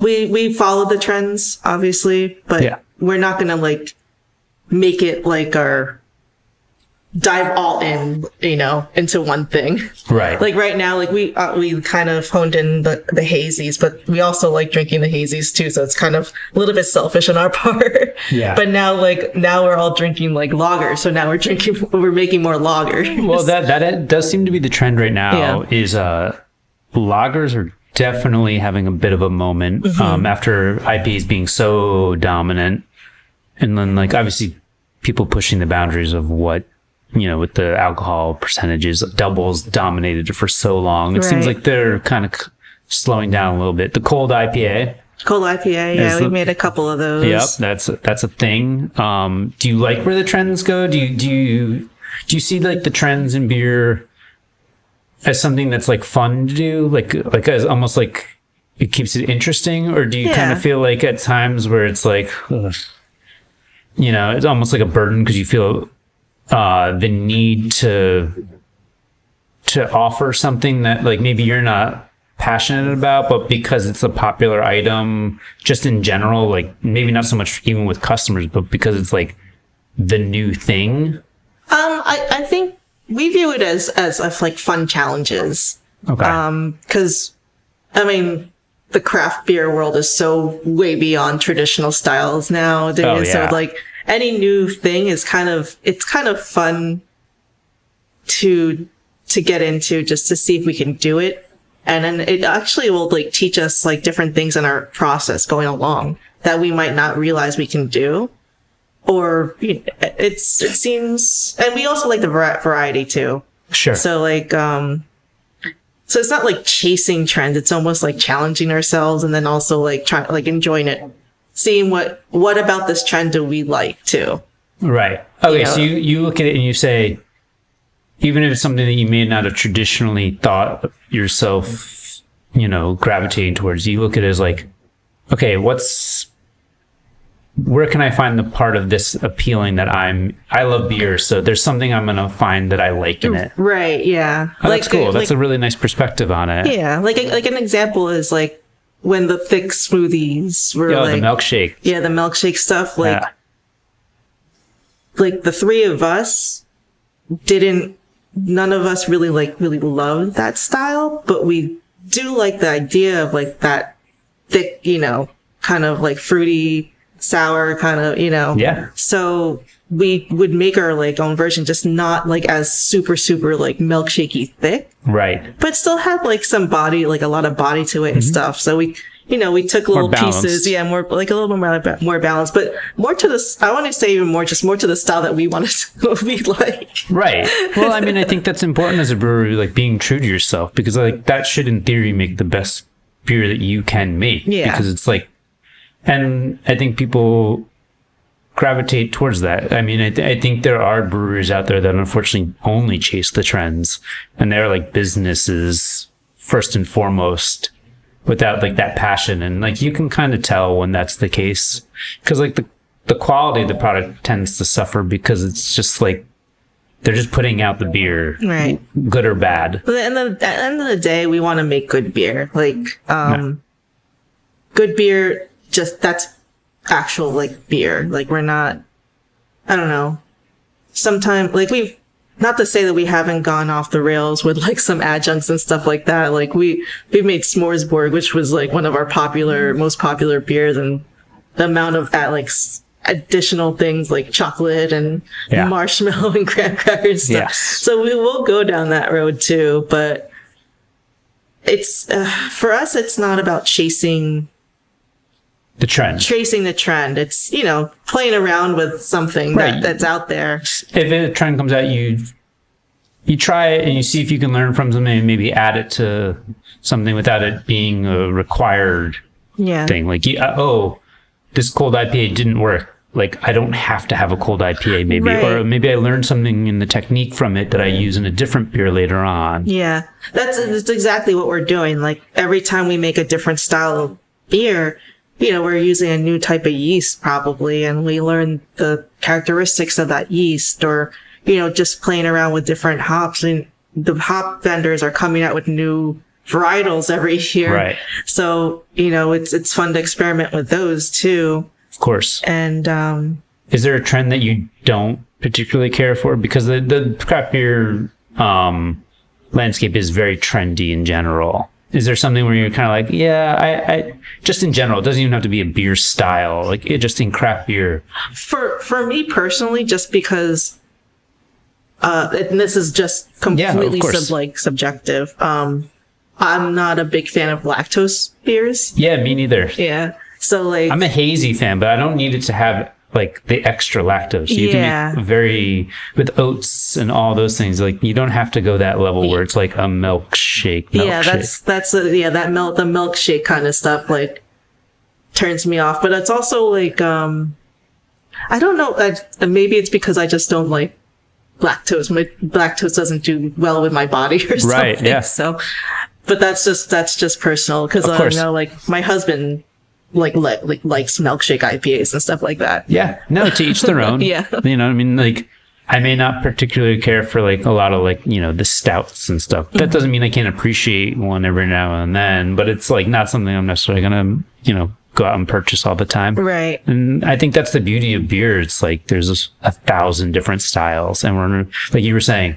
we we follow the trends obviously but Yeah. we're not gonna like make it like our dive all in you know into one thing Right. like right now like we uh, we kind of honed in the the hazies but we also like drinking the hazies too so it's kind of a little bit selfish on our part Yeah. but now like now we're all drinking like lager so now we're drinking we're making more lager well, that, that does seem to be the trend right now Yeah. is, uh, lagers are definitely having a bit of a moment Mm-hmm. um, after IPAs being so dominant, and then like obviously people pushing the boundaries of what you know with the alcohol percentages. Doubles dominated for so long. It seems like they're kind of c- slowing down a little bit. The cold IPA. cold ipa yeah we the- made a couple of those Yep, that's that's a thing. Um, do you like where the trends go? Do you do you do you see like the trends in beer as something that's like fun to do, like like as almost like it keeps it interesting, or do you kind of feel like at times where it's like, ugh, you know, it's almost like a burden because you feel uh, the need to to offer something that like maybe you're not passionate about, but because it's a popular item, just in general, like maybe not so much even with customers, but because it's like the new thing. Um, I, I think we view it as as of like fun challenges. Okay. Um, because I mean, the craft beer world is so way beyond traditional styles nowadays. Oh, yeah. So like any new thing is kind of it's kind of fun to to get into just to see if we can do it. And then it actually will like teach us like different things in our process going along that we might not realize we can do. Or you know, it's, it seems, and we also like the variety too. Sure. So like, um, so it's not like chasing trends. It's almost like challenging ourselves and then also like trying, like enjoying it, seeing what, what about this trend do we like too? Right. Okay. You so you, you look at it and you say, even if it's something that you may not have traditionally thought yourself, you know, gravitating towards, you look at it as like, okay, what's, where can I find the part of this appealing that I'm, I love beer. So there's something I'm going to find that I like in it. Right. Yeah. Oh, that's cool. Uh, that's like- a really nice perspective on it. Yeah, like like an example is like when the thick smoothies were Oh, like the milkshake. yeah the milkshake stuff like Yeah. like the three of us didn't none of us really like really loved that style but we do like the idea of like that thick you know kind of like fruity sour kind of you know Yeah. so we would make our like own version just not like as super super like milkshakey thick Right. but still had like some body, like a lot of body to it and mm-hmm. stuff. So we, you know, we took little balanced. pieces, yeah, more like a little bit more more balanced, but more to this. I want to say even more, just more to the style that we wanted to be like. Right. Well, I mean, I think that's important as a brewery, like being true to yourself, because like that should, in theory, make the best beer that you can make. Yeah. Because it's like, and I think people gravitate towards that. I mean, I, th- I think there are breweries out there that unfortunately only chase the trends, and they're like businesses first and foremost, without like that passion. And like you can kind of tell when that's the case, because like the the quality of the product tends to suffer because it's just like they're just putting out the beer, Right. good or bad. But at the, end of, at the end of the day, we want to make good beer. Like, um, good beer, just that's actual like beer. Like we're not, I don't know. Sometimes, like we've, not to say that we haven't gone off the rails with like some adjuncts and stuff like that. Like we, we made S'moresborg, which was like one of our popular, most popular beers and the amount of at like additional things like chocolate and Yeah. marshmallow and graham crackers stuff. Yes. So we will go down that road too, but it's uh, for us. It's not about chasing The trend. chasing the trend. It's you know playing around with something Right. that, that's out there. if a trend comes out, you you try it and you see if you can learn from something and maybe add it to something without it being a required Yeah. thing. Like, you, uh, oh, this cold IPA didn't work. Like, I don't have to have a cold IPA, maybe, Right. or maybe I learned something in the technique from it that I use in a different beer later on. Yeah, that's that's exactly what we're doing. Like every time we make a different style of beer, you know, we're using a new type of yeast probably, and we learn the characteristics of that yeast, or you know, just playing around with different hops. And the hop vendors are coming out with new varietals every year, Right. So you know, it's it's fun to experiment with those too. Of course. And um, Is there a trend that you don't particularly care for? Because the, the craft beer um, landscape is very trendy in general. Is there something where you're kind of like, yeah, I, I just in general, it doesn't even have to be a beer style, like it just in craft beer. for for me personally, just because, uh, and this is just completely course. sub like subjective. Um, I'm not a big fan of lactose beers. Yeah, me neither. Yeah, so like, I'm a hazy fan, but I don't need it to have like the extra lactose. You Yeah. can make very with oats and all those things. Like you don't have to go that level where it's like a milkshake. milkshake. yeah, that's that's a, yeah that milk the milkshake kind of stuff like turns me off. But it's also like um, I don't know. I, maybe it's because I just don't like lactose. My lactose doesn't do well with my body or something. Right, yeah. So, but that's just that's just personal because I know like my husband like li- like likes milkshake IPAs and stuff like that. Yeah, no, to each their own. Yeah. you know, what I mean, like, I may not particularly care for like a lot of like you know the stouts and stuff. Mm-hmm. That doesn't mean I can't appreciate one every now and then, but it's like not something I'm necessarily gonna you know go out and purchase all the time. Right. And I think that's the beauty of beer. It's like there's a thousand different styles, and we're like you were saying,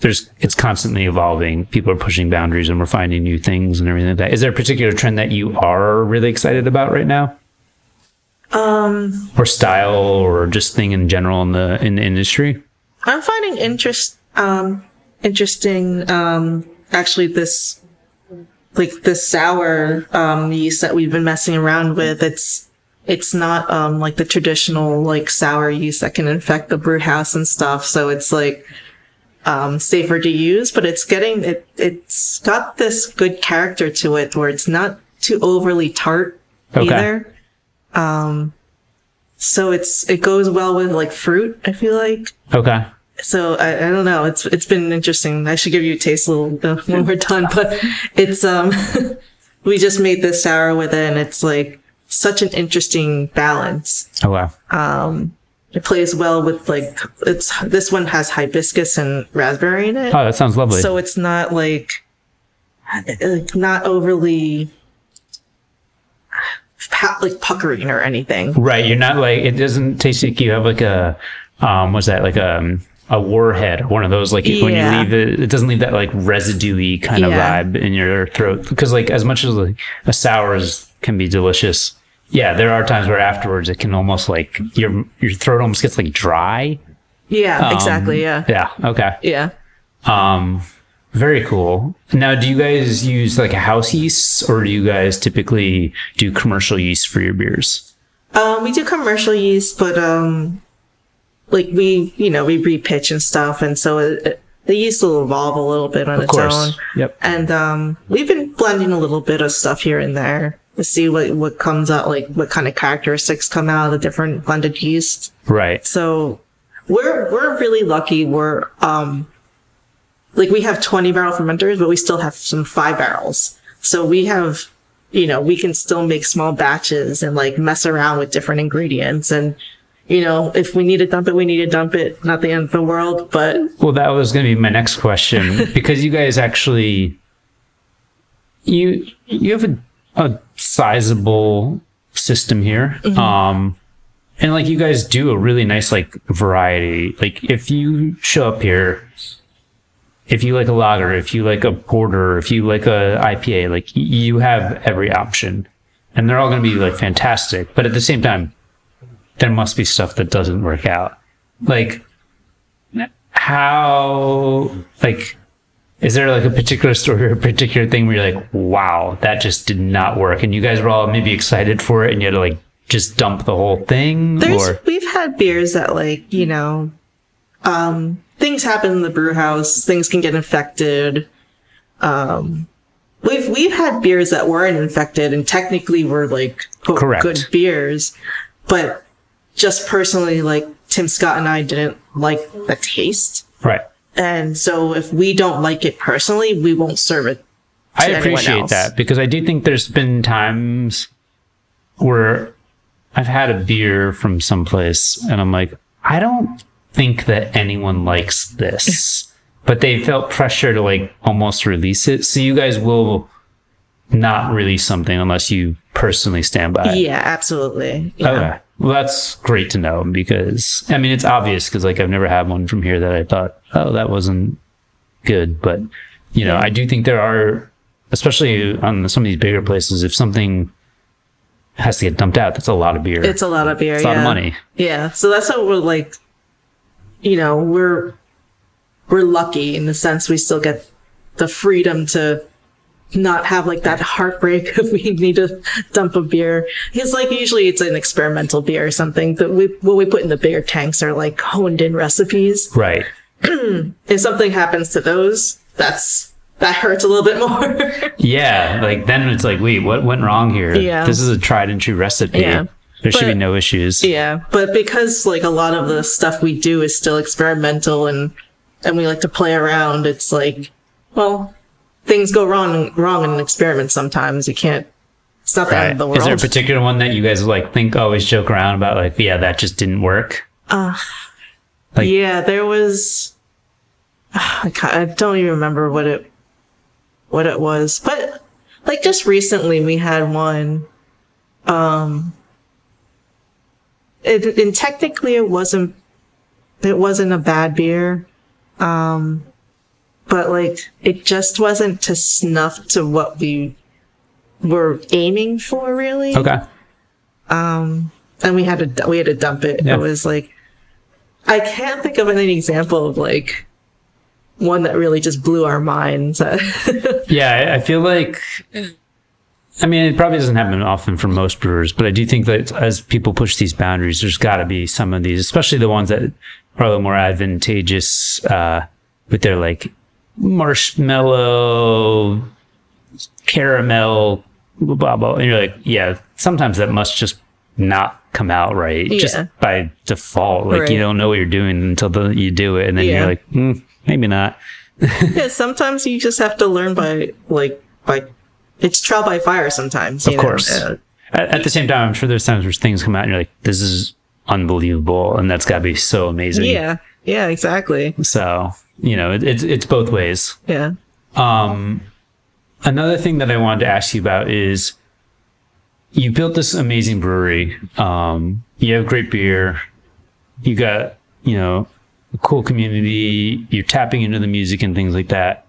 there's it's constantly evolving. People are pushing boundaries, and we're finding new things and everything like that. Is there a particular trend that you are really excited about right now? Um, or style or just thing in general in the in the industry I'm finding interest um interesting. Um, actually, this like this sour um, yeast that we've been messing around with. It's it's not um, like the traditional like sour yeast that can infect the brew house and stuff. So it's like um, safer to use, but it's getting it. It's got this good character to it where it's not too overly tart Okay. either. Um, so it's it goes well with like fruit. I feel like Okay. so I, I don't know. It's it's been interesting. I should give you a taste a little uh, when we're done, but it's um we just made this sour with it, and it's like such an interesting balance. Oh wow. It plays well with like it's this one has hibiscus and raspberry in it, Oh, that sounds lovely. so it's not like like not overly like puckering or anything. right. You're not like it doesn't taste like you have like a um what's that like um a warhead or one of those like when you leave it it doesn't leave that like residue kind of vibe in your throat because like as much as like a sour is can be delicious yeah there are times where afterwards it can almost like your your throat almost gets like dry Yeah, exactly. Yeah, yeah okay yeah. Um, very cool. Now, do you guys use like a house yeast, or do you guys typically do commercial yeast for your beers? Um, we do commercial yeast, but um, like we, you know, we repitch and stuff, and so it, it, the yeast will evolve a little bit on Of its course. own. Yep. And um, we've been blending a little bit of stuff here and there see what what comes out, like what kind of characteristics come out of the different blended yeast. Right. So we're we're really lucky. We're um, like we have twenty barrel fermenters, but we still have some five barrels. So we have, you know, we can still make small batches and like mess around with different ingredients. And you know, if we need to dump it, we need to dump it. Not the end of the world, but Well, that was going to be my next question because you guys actually you you have a, a sizable system here. Um and like you guys do a really nice like variety. Like if you show up here if you like a lager, if you like a porter, if you like a IPA, like you have every option. And they're all going to be like fantastic, but at the same time there must be stuff that doesn't work out. Like how like is there like a particular story or a particular thing where you're like wow that just did not work and you guys were all maybe excited for it and you had to like just dump the whole thing There's or we've had beers that like, you know, um things happen in the brew house, things can get infected. Um we've we've had beers that weren't infected and technically were like Correct. good beers, but just personally like Tim Scott and I didn't like the taste. right And so if we don't like it personally, we won't serve it. I appreciate that because I do think there's been times where I've had a beer from someplace and I'm like, I don't think that anyone likes this, but they felt pressure to like almost release it. So you guys will not release something unless you personally stand by. it. Yeah, absolutely. Yeah. Okay. Well, that's great to know because I mean it's obvious because like I've never had one from here that I thought, oh, that wasn't good. But you know, Yeah. I do think there are, especially on some of these bigger places, if something has to get dumped out, that's a lot of beer. It's a lot of beer. It's a lot yeah. of money. Yeah. So that's what we're like, you know, we're, we're lucky in the sense we still get the freedom to not have like that heartbreak if we need to dump a beer. Because like usually it's an experimental beer or something that we, what we put in the bigger tanks are like honed in recipes. Right. If something happens to those, that's, that hurts a little bit more. Yeah. Like then it's like, wait, what went wrong here? Yeah. This is a tried and true recipe. Yeah. There should be no issues. Yeah, but because like a lot of the stuff we do is still experimental and and we like to play around, it's like, well, things go wrong wrong in an experiment sometimes. You can't. It's not the end Right. of the world. Is there a particular one that you guys like think always joke around about like, yeah, that just didn't work? like- yeah, there was. I, I don't even remember what it what it was, but like just recently we had one. Um. It and technically it wasn't. It wasn't a bad beer. Um. But like it just wasn't to snuff to what we were aiming for, really Okay. and we had to we had to dump it. Yeah. It was like I can't think of any example of like one that really just blew our minds. yeah, I, I feel like. I mean, it probably doesn't happen often for most brewers, but I do think that as people push these boundaries, there's got to be some of these, especially the ones that are a little more advantageous uh, with their like marshmallow, caramel, blah blah. And you're like, yeah, sometimes that must just not come out right, just by default. Like Right. you don't know what you're doing until the, you do it, and then Yeah. you're like, mm, maybe not. yeah, sometimes you just have to learn by like by it's trial by fire. Sometimes, you Of course. Uh, At, at the same time, I'm sure there's times where things come out and you're like, this is unbelievable, and that's got to be so amazing. yeah, yeah, exactly. So you know, it, it's it's both ways. Yeah. Um, another thing that I wanted to ask you about is you built this amazing brewery. Um, you have great beer. You got you know a cool community. You're tapping into the music and things like that.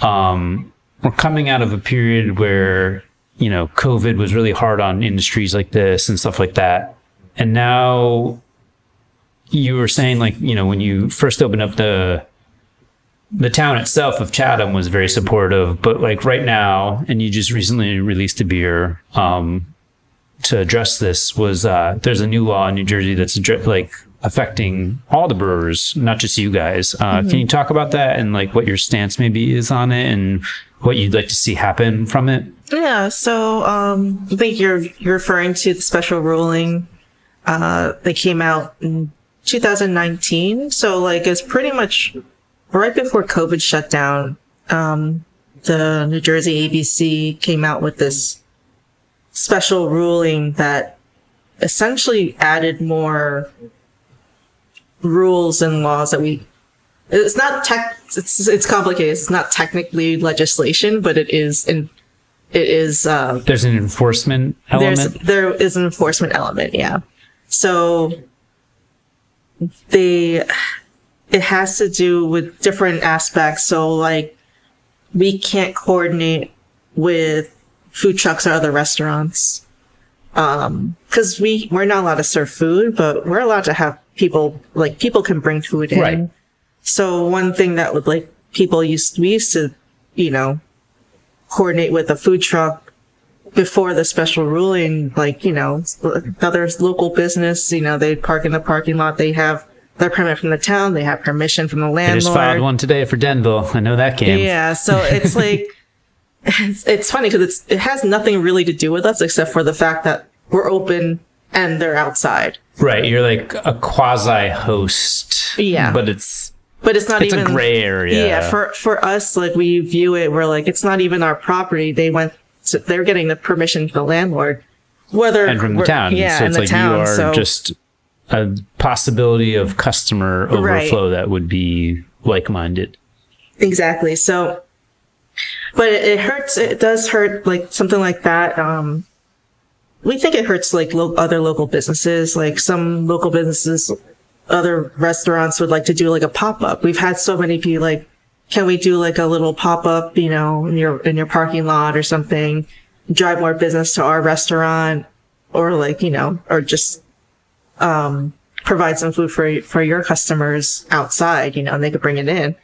Um, we're coming out of a period where you know COVID was really hard on industries like this and stuff like that. And now you were saying like you know when you first opened up the the town itself of Chatham was very supportive, but like right now, and you just recently released a beer um, to address this. Was uh, there's a new law in New Jersey that's like affecting all the brewers, not just you guys. Uh, Can you talk about that and like what your stance maybe is on it and what you'd like to see happen from it? Yeah, so um, I think you're you're referring to the special ruling uh, that came out in 2019. So like it's pretty much right before COVID shut down. Um, the New Jersey ABC came out with this special ruling that essentially added more rules and laws that we it's not tech it's it's complicated it's not technically legislation but it is in it is uh, There's an enforcement element. there is an enforcement element yeah so they it has to do with different aspects so like we can't coordinate with food trucks or other restaurants um because we we're not allowed to serve food but we're allowed to have people like people can bring food in Right. so one thing that would like people used we used to you know coordinate with a food truck before the special ruling, like, you know, another local business, you know, they park in the parking lot, they have their permit from the town, they have permission from the landlord. I just filed one today for Denville. I know that game. Yeah, so it's like, it's, it's funny because it's, it has nothing really to do with us except for the fact that we're open and they're outside. Right. You're like a quasi host. Yeah. But it's But it's not it's even a gray area. Yeah, for for us, like we view it, we're like it's not even our property. They went, to, they're getting the permission from the landlord, whether and from the town. Yeah, so it's like town. you are so just a possibility of customer overflow that would be like minded. exactly. So, but it, it hurts. It does hurt, like something like that. Um, we think it hurts like lo- other local businesses. Like some local businesses, other restaurants would like to do like a pop up. We've had so many be like, can we do like a little pop up, you know, in your in your parking lot or something, drive more business to our restaurant, or like you know, or just um provide some food for for your customers outside, you know, and they could bring it in.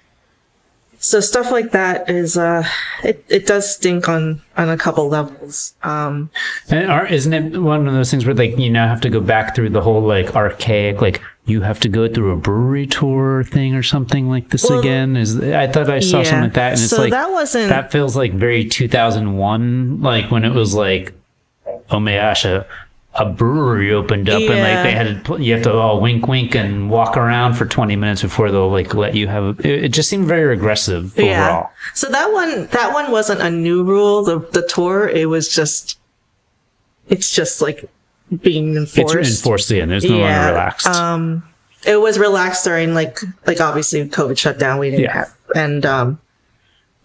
So stuff like that is uh it, it does stink on on a couple levels. Um And are, isn't it one of those things where like you now have to go back through the whole like archaic like you have to go through a brewery tour thing or something like this Well, again? Is I thought I saw yeah. something like that, and it's So like that wasn't- that feels like very 2001, like when it was like oh my gosh a. Brewery opened up and like they had to, you have to all wink, wink, and walk around for twenty minutes before they'll like let you have. It, it just seemed very aggressive overall. So that one that one wasn't a new rule, the the tour, it was just it's just like being enforced. It's enforced again. There's no longer relaxed. Um, it was relaxed during like like obviously COVID shut down. We didn't Yeah. have and um,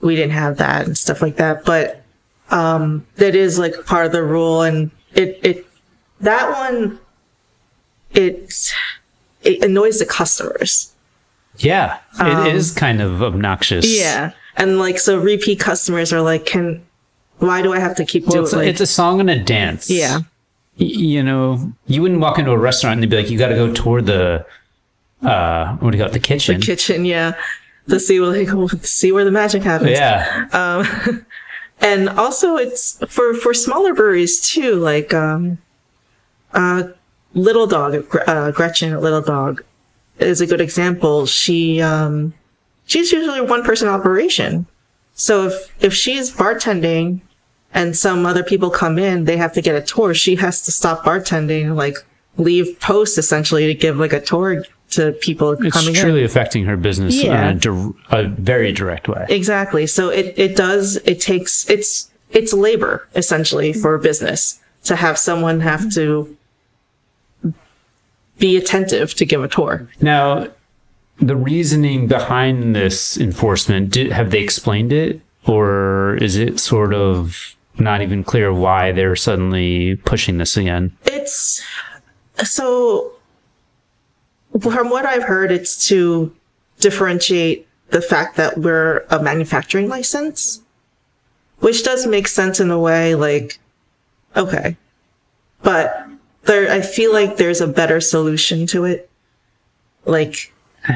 we didn't have that and stuff like that. But um, that is like part of the rule, and it it that one it it annoys the customers. yeah, it is kind of obnoxious. Um, Yeah, and like so repeat customers are like, can why do I have to keep Well, doing it's, like it's a song and a dance. yeah Y- you know, you wouldn't walk into a restaurant and they'd be like, "You got to go toward the, uh, what do you call it, the kitchen." The kitchen? Yeah, to see like see where the magic happens. Yeah. and also it's for for smaller breweries too like um uh little dog uh, gretchen at little dog is a good example she um she's usually a one person operation so if if she's bartending and some other people come in they have to get a tour she has to stop bartending like leave post essentially to give like a tour to people It's coming in It's truly affecting her business Yeah. in a, dir- a very direct way. Exactly. So it, it does, it takes, it's, it's labor essentially for a business to have someone have to be attentive to give a tour. Now, the reasoning behind this enforcement, did, have they explained it? Or is it sort of not even clear why they're suddenly pushing this again? It's so from what I've heard, it's to differentiate the fact that we're a manufacturing license, which does make sense in a way. Like, okay, but there, I feel like there's a better solution to it. Like,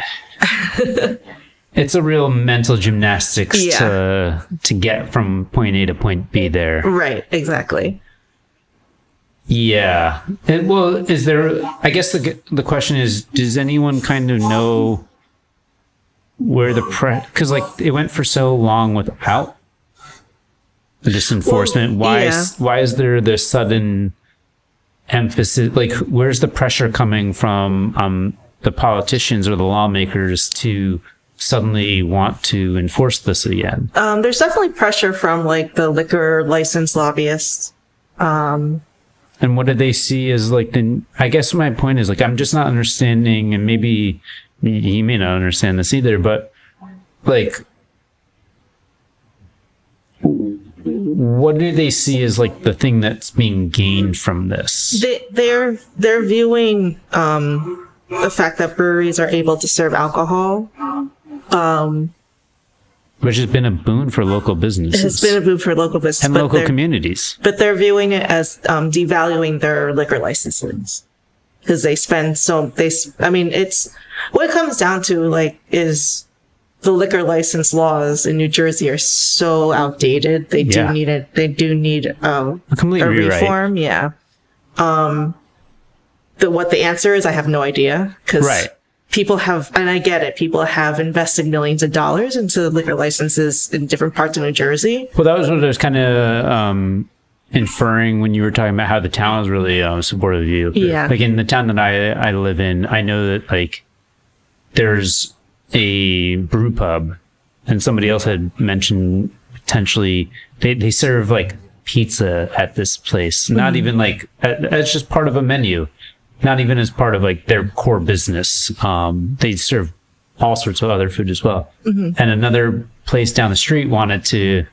It's a real mental gymnastics Yeah. to to get from point A to point B there. right, exactly. Yeah. It- well, is there? I guess the the question is, does anyone kind of know where the pre? Because like it went for so long without this enforcement. why is why is there this sudden emphasis? Like, where's the pressure coming from? Um, the politicians or the lawmakers to suddenly want to enforce this again? Um, there's definitely pressure from like the liquor license lobbyists. Um and what do they see as like the? I guess my point is like I'm just not understanding, and maybe he may not understand this either. But like, what do they see as like the thing that's being gained from this? they, they're they're viewing um, the fact that breweries are able to serve alcohol Which has been a boon for local businesses It's been a boom for local business, and local communities. but they're viewing it as um, devaluing their liquor licenses because they spend so they. I mean, it's what it comes down to. Like, is the liquor license laws in New Jersey are so outdated. They do Yeah. need it. They do need um, A complete a rewrite. reform. Yeah. Um, the what the answer is, I have no idea because Right. people have, and I get it. People have invested millions of dollars into liquor licenses in different parts of New Jersey. Well, that was what I was kind of um, inferring when you were talking about how the town is really um, supportive of you. Yeah. Like in the town that I I live in, I know that like there's a brew pub, and somebody else had mentioned potentially they they serve like pizza at this place. Not even like it's just part of a menu. Not even as part of like their core business. Um, they serve all sorts of other food as well. And another place down the street wanted to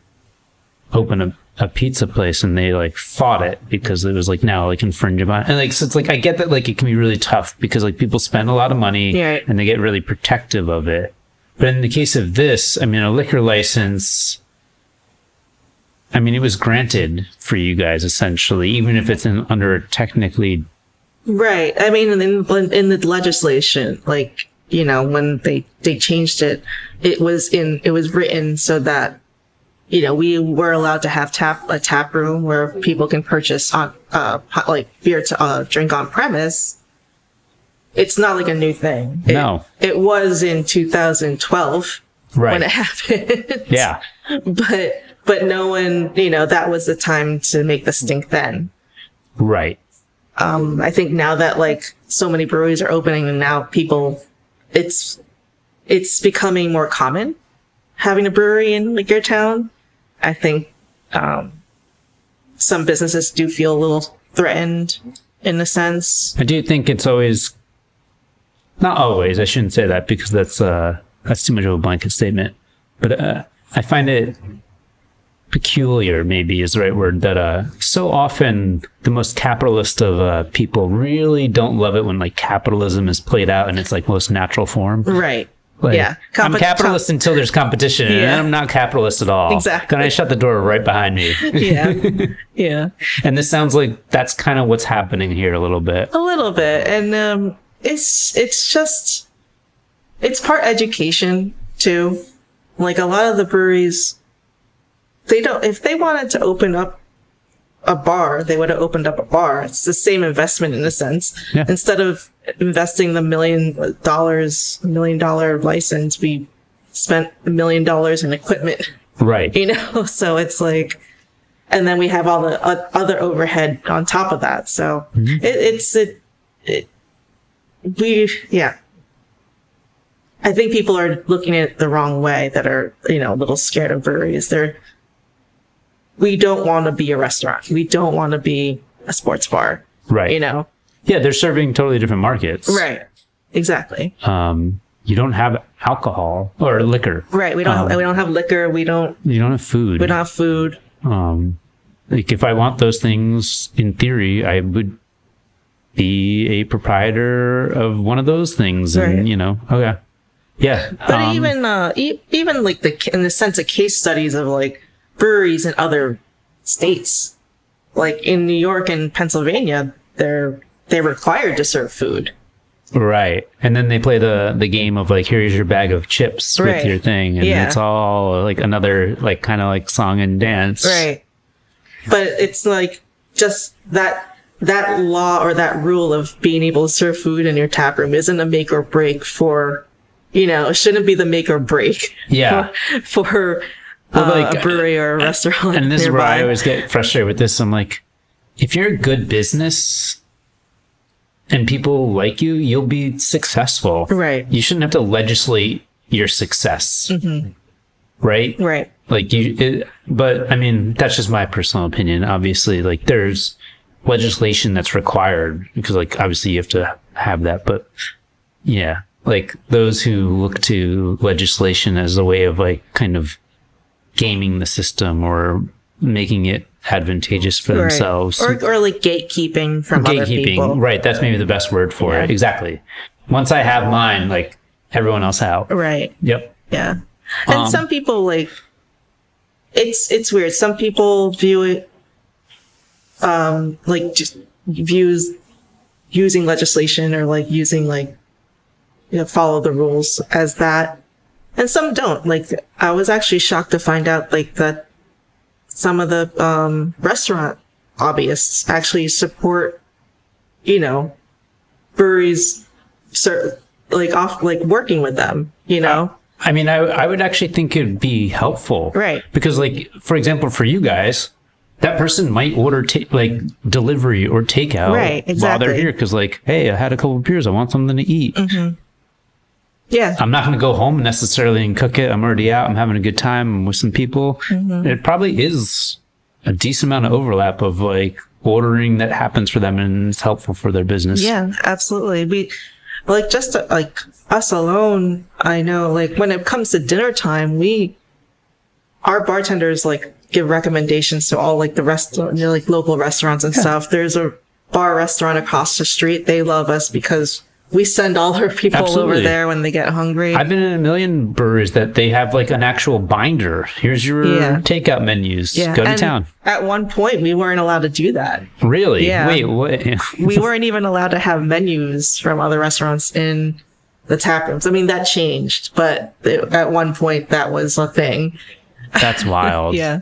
open a, a pizza place and they like fought it because it was like now like infringing on and like so it's like I get that like it can be really tough because like people spend a lot of money Yeah, and they get really protective of it. But in the case of this, I mean a liquor license I mean it was granted for you guys essentially, even if it's in, under a technically Right. I mean, in, in the legislation, like, you know, when they, they changed it, it was in, it was written so that, you know, we were allowed to have tap, a tap room where people can purchase on, uh, hot- like beer to, uh, drink on premise. It's not like a new thing. It- No. It was in 2012 right. when it happened. yeah. but, but no one, you know, that was the time to make the stink then. Right. Um, I think now that like so many breweries are opening and now people, it's, it's becoming more common having a brewery in like your town. I think, um, some businesses do feel a little threatened in a sense. I do think it's always not always. I shouldn't say that because that's uh that's too much of a blanket statement. But uh, I find it peculiar, maybe is the right word. That uh, so often the most capitalist of uh, people really don't love it when like capitalism is played out in its like most natural form. Right. Like, yeah. I'm Compe- capitalist until there's competition, and Yeah. then I'm not capitalist at all. Exactly. Then I shut the door right behind me. yeah. Yeah. and this sounds like that's kind of what's happening here a little bit. A little bit. And um it's it's just it's part education too. Like a lot of the breweries, they don't, if they wanted to open up a bar, they would have opened up a bar. It's the same investment in a sense. Yeah. Instead of investing the million dollars, million dollar license, we spent a million dollars in equipment, Right. you know? So it's like, and then we have all the o- other overhead on top of that. So mm-hmm. it, it's, it, it, we, yeah. I think people are looking at it the wrong way that are, you know, a little scared of breweries. They're, we don't want to be a restaurant. We don't want to be a sports bar, Right. you know? Yeah, they're serving totally different markets. Right. Exactly. Um, you don't have alcohol or liquor. Right. We don't, Um, have, we don't have liquor. We don't, You don't have food. we don't have food. um, like if I want those things, in theory, I would be a proprietor of one of those things, and Right. you know, okay, yeah. But um, even, uh, e- even like the, in the sense of case studies of like breweries in other states, like in New York and Pennsylvania, they're, they're required to serve food. right, and then they play the the game of like, here's your bag of chips Right. with your thing, and Yeah. it's all like another like kind of like song and dance, Right. But it's like just that that law or that rule of being able to serve food in your tap room isn't a make or break for you know, it shouldn't be the make or break Yeah. for, for Well, uh, like, a brewery or a restaurant. And this is where. I always get frustrated with this. I'm like, if you're a good business and people like you, you'll be successful. Right. You shouldn't have to legislate your success. Right? Right. Like you, it, but I mean, that's just my personal opinion. Obviously, like there's legislation that's required because like obviously you have to have that, but yeah, like those who look to legislation as a way of like kind of gaming the system or making it advantageous for Right. themselves. Or, or like gatekeeping from other people. Gatekeeping. Right. That's maybe the best word for it. Exactly. Once I have mine, like everyone else out. Right. Yep. Yeah. And Um, some people like it's it's weird. Some people view it um like just views using legislation or like using like you know follow the rules as that. And some don't. Like I was actually shocked to find out like that some of the um restaurant hobbyists actually support you know breweries cer- like off like working with them, you know. I mean, I, I would actually think it would be helpful. Right. Because, like, for example, for you guys, that person might order ta- like delivery or takeout Right, while exactly. they're here. Because, like, hey, I had a couple of beers. I want something to eat. Mm-hmm. Yeah. I'm not going to go home necessarily and cook it. I'm already out. I'm having a good time. I'm with some people. Mm-hmm. It probably is a decent amount of overlap of like ordering that happens for them and it's helpful for their business. Yeah, absolutely. We like just like us alone. I know, like when it comes to dinner time, we our bartenders like give recommendations to all like the rest, you know, like local restaurants and stuff. There's a bar restaurant across the street. They love us because we send all our people Absolutely. over there when they get hungry. I've been in a million breweries that they have like an actual binder. Here's your Yeah. takeout menus. yeah, Go to and town. At one point, we weren't allowed to do that. Really? Yeah. Wait, what? we weren't even allowed to have menus from other restaurants in the tap rooms. I mean, that changed, but it- at one point that was a thing. That's wild. Yeah.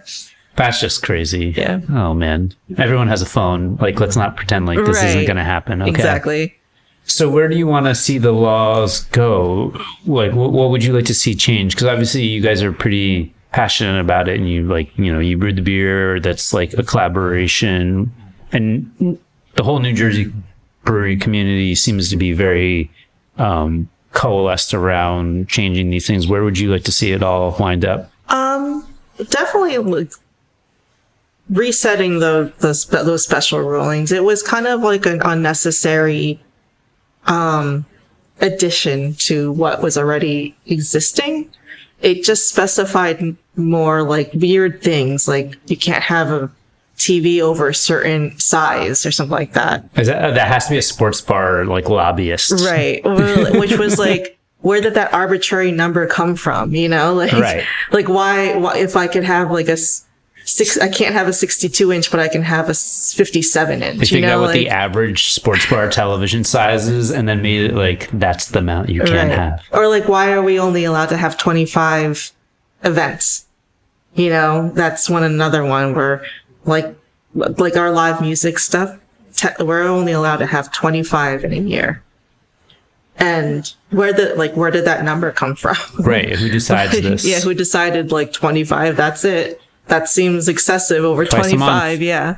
That's just crazy. Yeah. Oh man. Everyone has a phone. Like, let's not pretend like this isn't going to happen. Okay. Exactly. So where do you want to see the laws go? Like, what, what would you like to see change? Because obviously you guys are pretty passionate about it, and you like, you know, you brewed the beer that's like a collaboration, and the whole New Jersey brewery community seems to be very um, coalesced around changing these things. Where would you like to see it all wind up? Um, definitely like resetting the, the those special rulings. It was kind of like an unnecessary, um, addition to what was already existing. It just specified more like weird things, like you can't have a TV over a certain size or something like that. Is that that has to be a sports bar like lobbyist, Right. Which was like, where did that arbitrary number come from? You know, like, Right. like why, why, if I could have like a, six. I can't have a 62 inch, but I can have a 57 inch. They you know, out what like, the average sports bar television size is and then made it like that's the amount you can right. have. Or like, why are we only allowed to have 25 events? You know, that's one another one where like like our live music stuff. Te- we're only allowed to have 25 in a year. And where the like where did that number come from? Right. Who decides this? yeah, who decided like 25? That's it. That seems excessive over Twice 25. Yeah.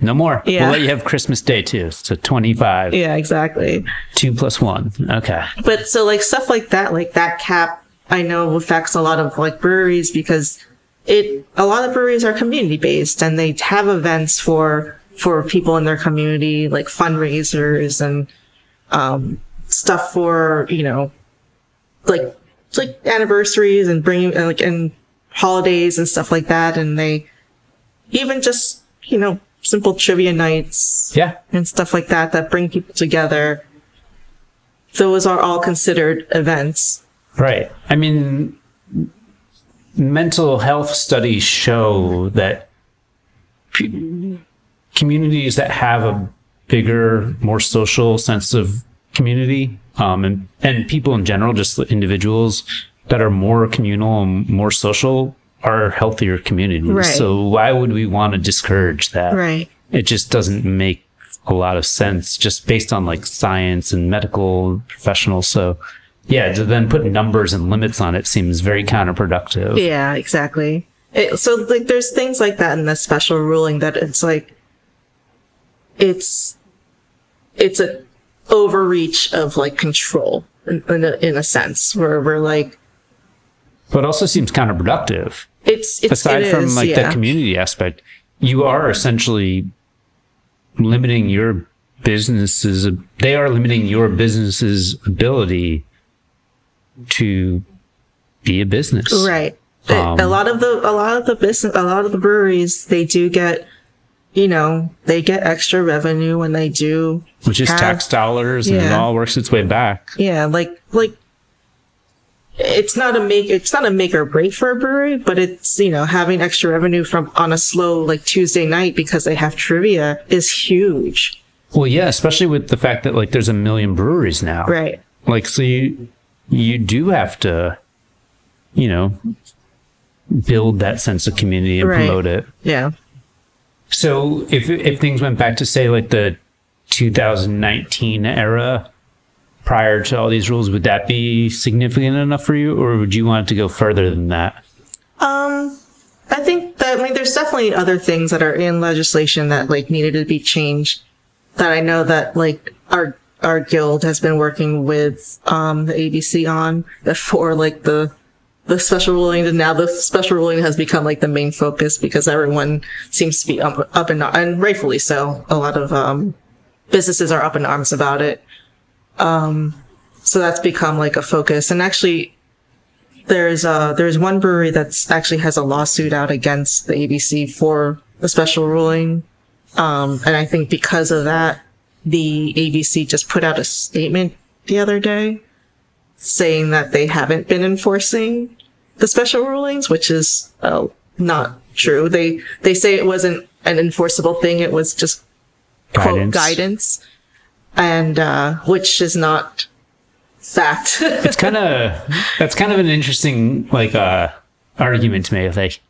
no more. Yeah. We'll let you have Christmas Day too. So 25. Yeah, exactly. Two plus one. Okay. But so like stuff like that, like that cap, I know affects a lot of like breweries because it, a lot of breweries are community based and they have events for, for people in their community, like fundraisers and, um, stuff for, you know, like, like anniversaries and bringing, like, and holidays and stuff like that. And they even just, you know, simple trivia nights Yeah. and stuff like that that bring people together. Those are all considered events. Right. I mean, mental health studies show that p- communities that have a bigger, more social sense of community, um, and and people in general, just individuals that are more communal and more social, are healthier communities. Right. So why would we want to discourage that? Right. It just doesn't make a lot of sense, just based on like science and medical professionals. So. Yeah, to then put numbers and limits on it seems very counterproductive. Yeah, exactly. It, so like there's things like that in the special ruling that it's like it's it's a overreach of like control in, in, a, in a sense where we're like But also seems counterproductive. it's, it's Aside it from is, like yeah. the community aspect, you are essentially limiting your businesses. they are limiting your business's ability to be a business. Right. Um, a lot of the a lot of the business a lot of the breweries they do get you know, they get extra revenue when they do Which is have- tax dollars and it all works its way back. Yeah, like like it's not a make it's not a make or break for a brewery, but it's you know having extra revenue from on a slow like Tuesday night because they have trivia is huge, Well, yeah, especially with the fact that like there's a million breweries now. right? Like, so you you do have to, you know, build that sense of community and Right. promote it. Yeah, So if if things went back to say like the 2019 era prior to all these rules, would that be significant enough for you, or would you want it to go further than that? um, I think that I mean there's definitely other things that are in legislation that like needed to be changed. That I know that like our our guild has been working with um the ABC on before like the the special ruling and now the special ruling has become like the main focus because everyone seems to be up, up in and rightfully so a lot of um businesses are up in arms about it um so that's become like a focus and actually there's uh there's one brewery that's actually has a lawsuit out against the ABC for a special ruling um and I think because of that the ABC just put out a statement the other day saying that they haven't been enforcing the special rulings, which is uh, not true. They they say it wasn't an enforceable thing; it was just quote Guidance. guidance, and uh, which is not fact. It's kind of that's kind of an interesting like uh argument to make. Like,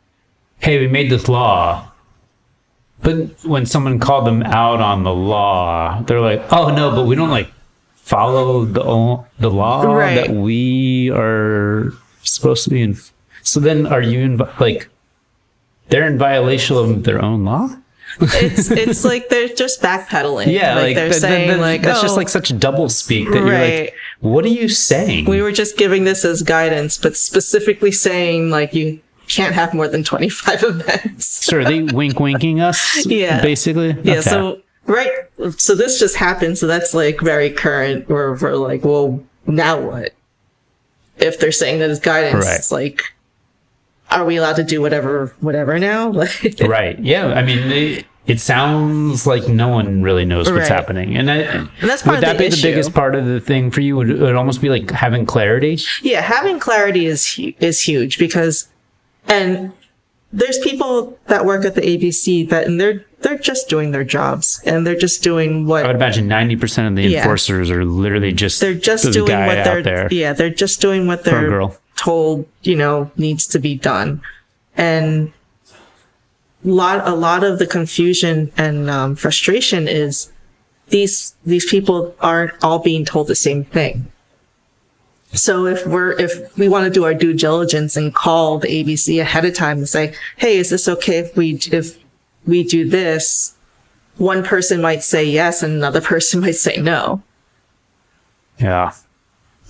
hey, we made this law, but when someone called them out on the law, they're like, oh no, but we don't like follow the the law Right. that we are supposed to be in. So then, are you in like they're in violation of their own law? It's it's like they're just backpedaling. Yeah, like, they're that- that- saying that- like that's just "Oh, like such double speak that you're Right. like, what are you saying? we were just giving this as guidance, but specifically saying like you can't have more than twenty five events. so are they wink winking us? Yeah. basically. Yeah, Okay. so right, so this just happened, so that's like very current. Where we're like, well, now what? If they're saying that it's guidance, Right. it's like, are we allowed to do whatever, whatever now? Right. Yeah. I mean, it, it sounds like no one really knows what's Right. happening, and, I, that's part would that the be issue. the biggest part of the thing for you? Would it almost be like having clarity? yeah, having clarity is is huge because, and there's people that work at the ABC that and they're they're just doing their jobs and they're just doing what I would imagine ninety percent of the Yeah. enforcers are literally just they're just doing what they're yeah they're just doing what they're girl. Told you know needs to be done. And lot a lot of the confusion and um, frustration is these these people aren't all being told the same thing. So if we're if we want to do our due diligence and call the abc ahead of time and say hey is this okay if we if we do this? One person might say yes and another person might say no. Yeah.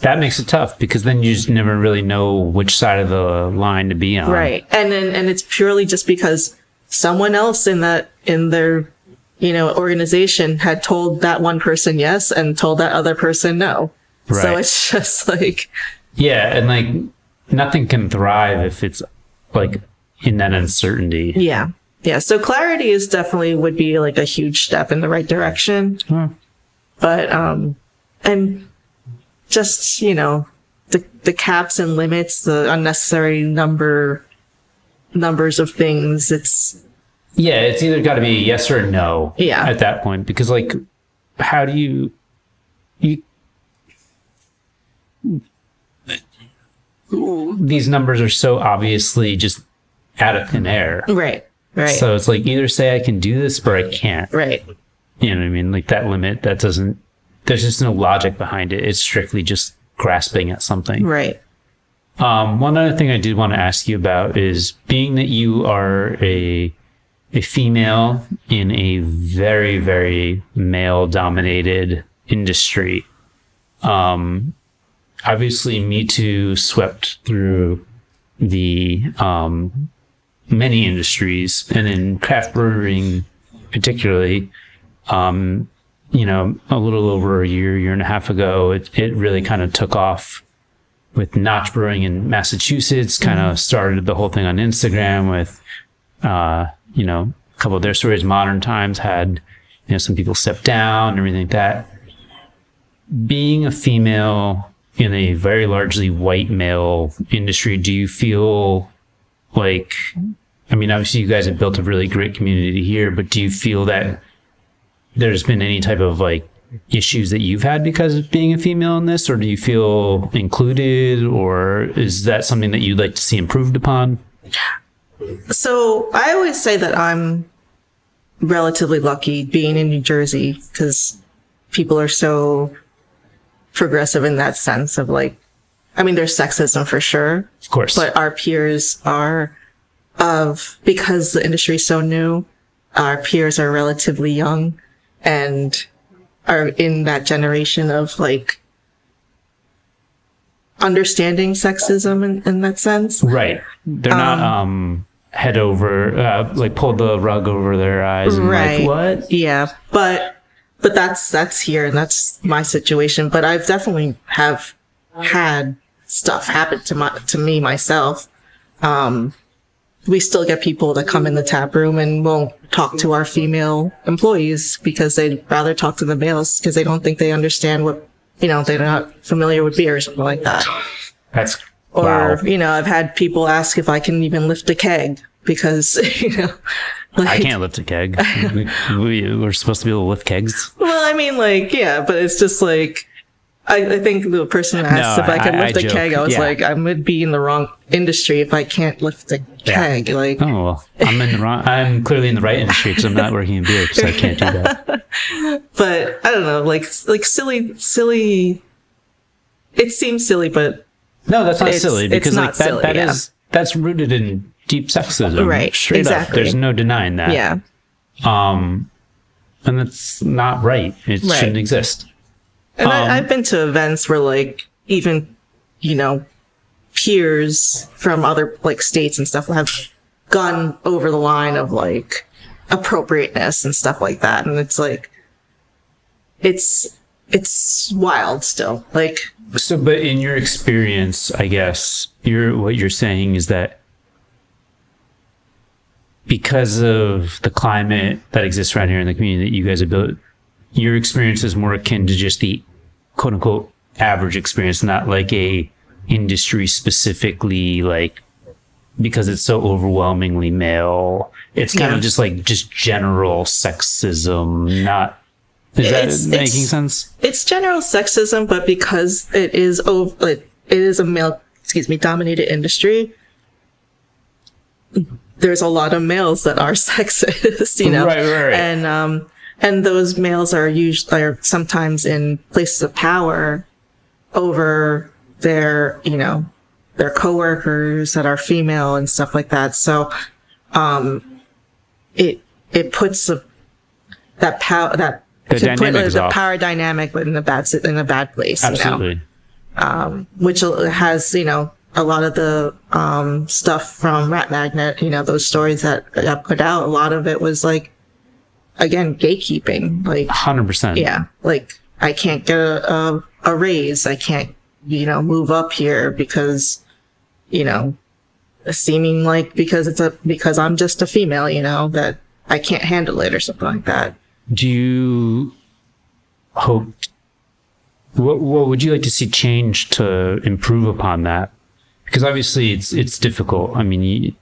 That makes it tough because then you just never really know which side of the line to be on. Right. And then, and it's purely just because someone else in that, in their, you know, organization had told that one person yes and told that other person no. So it's just like, Yeah, and like nothing can thrive if it's like in that uncertainty. yeah. Yeah. So clarity is definitely would be like a huge step in the right direction. Hmm. But, um, and just, you know, the, the caps and limits, the unnecessary number, numbers of things. It's, Yeah, it's either got to be a yes or a no. Yeah. At that point, because like, how do you you these numbers are so obviously just out of thin air. right. Right. So it's like either say I can do this or I can't. right. You know what I mean? Like that limit that doesn't. There's just no logic behind it. It's strictly just grasping at something. Right. Um, one other thing I did want to ask you about is being that you are a a female in a very very male dominated industry. Um, obviously, Me Too swept through the um, many industries, and in craft brewing particularly. Um, you know, a little over a year, year and a half ago, it, it really kind of took off with Notch Brewing in Massachusetts, kind of started the whole thing on Instagram with, uh, you know, a couple of their stories. Modern Times had, you know, some people step down and everything like that. Being a female in a very largely white male industry, do you feel like, I mean, obviously you guys have built a really great community here, but do you feel that there's been any type of like issues that you've had because of being a female in this, or do you feel included, or is that something that you'd like to see improved upon? So I always say that I'm relatively lucky being in New Jersey because people are so progressive in that sense of like, I mean, there's sexism for sure, Of course, but our peers are of, because the industry is so new, our peers are relatively young and are in that generation of like understanding sexism in, in that sense. right? They're not um head over, uh, like pulled the rug over their eyes and Right. like what? Yeah, but but that's that's here and that's my situation. But I've definitely have had stuff happen to my to me myself. Um, we still get people that come in the tap room and won't talk to our female employees because they'd rather talk to the males because they don't think they understand what you know they're not familiar with beer or something like that. That's Or wow. you know, I've had people ask if I can even lift a keg because you know. I can't lift a keg. we, we, we're supposed to be able to lift kegs. Well, I mean, like, yeah, but it's just like, I, I think the person asked No, if I could I- I lift a joke. keg. I was Yeah. like, I would be in the wrong industry if I can't lift a keg. Like, Oh well, I'm in the wrong. I'm clearly in the right industry because I'm not working in beer, because I can't do that. but I don't know, like, like silly, silly. It seems silly, but No, that's not silly because like that silly, that is yeah. that's rooted in deep sexism. Right, Straight up. exactly. There's no denying that. yeah, Um and that's not right. It Right. shouldn't exist. And Um, I, I've been to events where, like, even you know, peers from other like states and stuff have gone over the line of like appropriateness and stuff like that, and it's like, it's it's wild still. Like, So but in your experience, I guess, you're what you're saying is that because of the climate that exists around here in the community that you guys have built, your experience is more akin to just the quote unquote average experience, not like a industry specifically like because it's so overwhelmingly male, it's kind Yeah. of just like just general sexism, not. Is It's- that making it's- sense? It's general sexism, but because it is over, it, it is a male, excuse me, dominated industry. There's a lot of males that are sexist, you know, Right, right, right. and um, and those males are usually are sometimes in places of power over their, you know, their coworkers that are female and stuff like that. So, um, it it puts a, that power that The put, dynamic uh, the power dynamic in a bad in a bad place. you know? Absolutely. which has you know a lot of the um, stuff from Rat Magnet. You know those stories that got put out. A lot of it was like again gatekeeping. Like Hundred percent. yeah, like I can't get a, a a raise. I can't you know move up here because you know seeming like because it's a because I'm just a female. You know that I can't handle it or something like that. Do you hope? What What would you like to see change to improve upon that? Because obviously, it's it's difficult. I mean, you,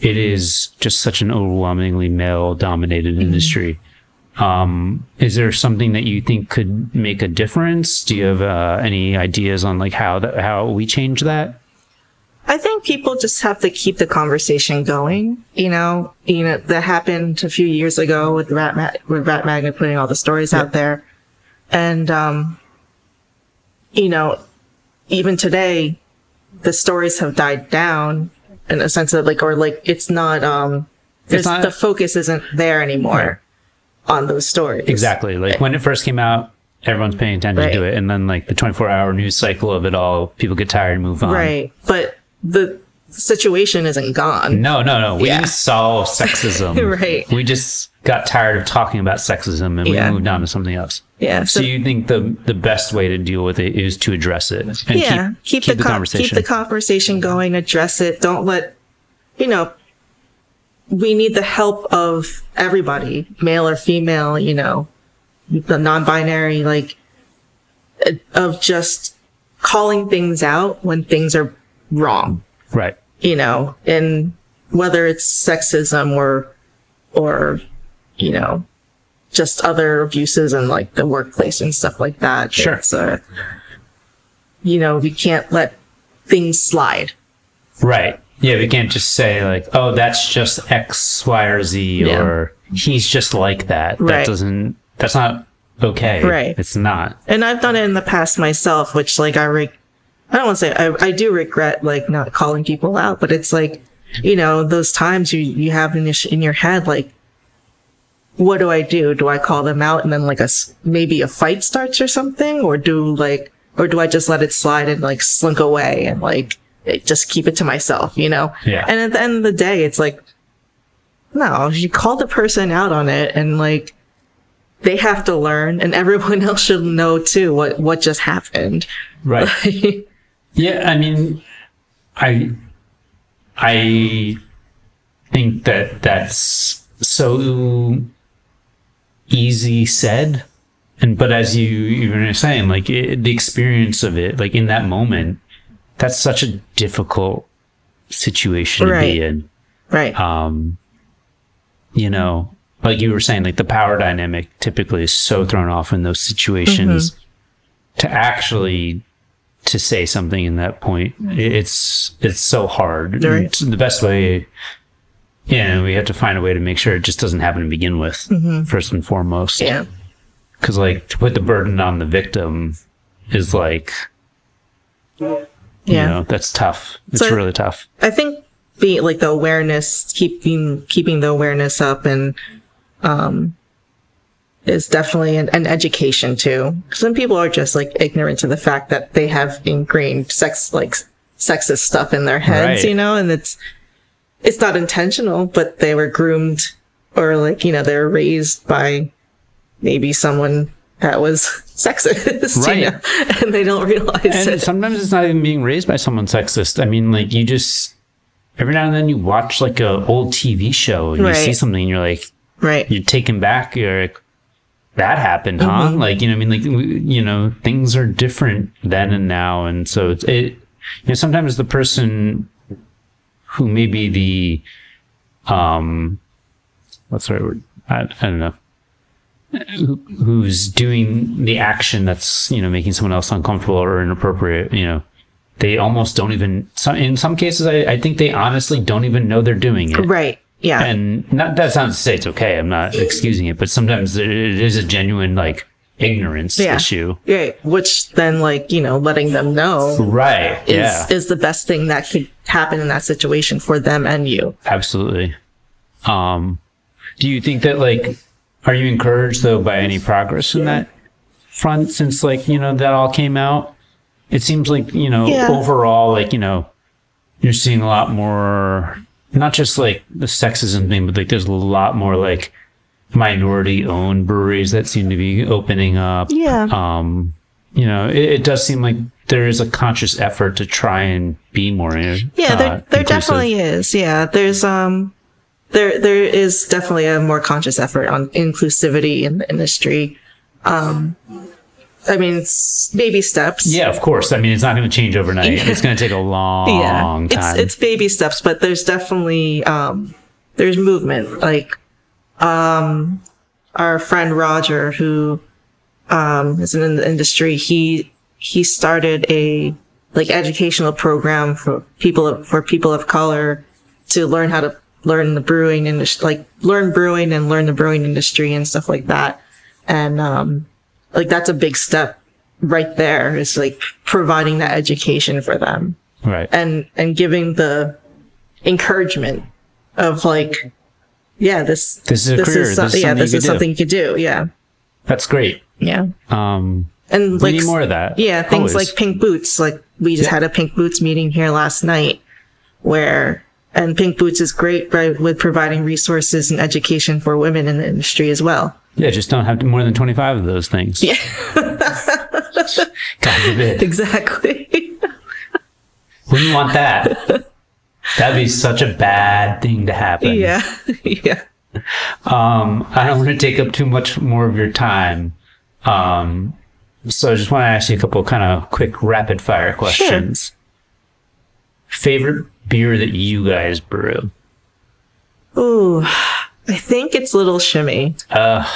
it is just such an overwhelmingly male dominated industry. Um, is there something that you think could make a difference? Do you have uh, any ideas on like how that how we change that? I think people just have to keep the conversation going. You know, you know that happened a few years ago with Rat Ma- with Rat Magnet putting all the stories out there, and um, you know, even today, the stories have died down in a sense of like, or like it's not um, there's, not- the focus isn't there anymore Right. on those stories. Exactly. Like when it first came out, everyone's paying attention to it, and then like the twenty four hour news cycle of it all, people get tired and move on. Right, but the situation isn't gone. No, no, no. We Yeah. didn't solve sexism. Right. We just got tired of talking about sexism and Yeah. we moved on to something else. Yeah, So, so- you think the the best way to deal with it is to address it and yeah, keep, keep, the, con- conversation. keep the conversation going. Address it. Don't let you know. We need the help of everybody, male or female. You know, the non-binary, like of just calling things out when things are wrong. right. You know, and whether it's sexism or or you know just other abuses in like the workplace and stuff like that. Sure. Uh, you know, we can't let things slide. Right. Yeah, we can't just say like, "Oh, that's just X, Y, or Z," Yeah. or "He's just like that." Right. That doesn't. That's not okay. Right. It's not. And I've done it in the past myself, which like I re- I don't want to say I, I do regret like not calling people out, but it's like, you know, those times you, you have in your, in your head, like, what do I do? Do I call them out and then like a, maybe a fight starts or something? Or do like, or do I just let it slide and like slink away and like just keep it to myself, you know? Yeah. And at the end of the day, it's like, no, you call the person out on it and like, they have to learn and everyone else should know too what, what just happened. Right. Yeah, I mean, I I think that that's so easy said, and but as you even were saying, like it, the experience of it, like in that moment, that's such a difficult situation to be in. right. Um, you know, like you were saying, like the power dynamic typically is so thrown off in those situations. To actually to say something in that point, i- it's it's so hard. Right. The best way. Yeah, we have to find a way to make sure it just doesn't happen to begin with, first and foremost. yeah. Because like to put the burden on the victim is like, Yeah. you know, that's tough. It's So- really tough. I think being like the awareness, keeping keeping the awareness up, and um, is definitely an, an education too. Some people are just like ignorant to the fact that they have ingrained sex like sexist stuff in their heads, Right. you know, and it's it's not intentional, but they were groomed or like you know they were raised by maybe someone that was sexist, Right. you know, and they don't realize And it. sometimes it's not even being raised by someone sexist. I mean, like you just every now and then you watch like a old TV show and you see something and you're like Right. you're taken back. You're like, that happened, huh? Mm-hmm. Like you know, I mean, like you know, things are different then and now, and so it's, it. You know, sometimes the person who may be the um what's the right word? I, I don't know. Who, who's doing the action that's you know making someone else uncomfortable or inappropriate? You know, they almost don't even. Some, in some cases, I, I think they honestly don't even know they're doing it. Right. Yeah. And not that's not to say it's okay. I'm not excusing it, but sometimes it is a genuine like ignorance Yeah. issue. Right. Which then, like, you know, letting them know Right. is, yeah. is the best thing that could happen in that situation for them and you. Absolutely. Um, do you think that like, are you encouraged though by any progress in that front since like you know that all came out? It seems like you know Yeah. overall like you know you're seeing a lot more, not just like the sexism thing, but like there's a lot more like minority owned breweries that seem to be opening up. Yeah. Um, you know, it, it does seem like there is a conscious effort to try and be more. uh, Yeah, there, there definitely is. Yeah, there's um, there there is definitely a more conscious effort on inclusivity in the industry. Um, I mean, it's baby steps. Yeah, of course. I mean, it's not going to change overnight. It's going to take a long yeah, it's time. it's baby steps, but there's definitely um, there's movement. Like, um, our friend Roger, who um is in the industry, he he started a like educational program for people of, for people of color to learn how to learn the brewing industry, like learn brewing and learn the brewing industry and stuff like that. And um, like that's a big step right there. Is like providing that education for them right. and and giving the encouragement of like, yeah, this This is a career. some- This is yeah, something this you is could do. something you could do. Yeah, That's great. yeah, Um, and like more of that. yeah, things Always. like pink boots. Like we just Yeah. had a pink boots meeting here last night, where and pink boots is great right, with providing resources and education for women in the industry as well. Yeah, just don't have more than twenty five of those things. Yeah. God forbid. Exactly. Wouldn't want that. That'd be such a bad thing to happen. yeah, yeah. Um, I don't want to take up too much more of your time. Um, so I just want to ask you a couple kind of quick rapid fire questions. Sure. Favorite beer that you guys brew? Ooh, I think it's Little Shimmy. Uh,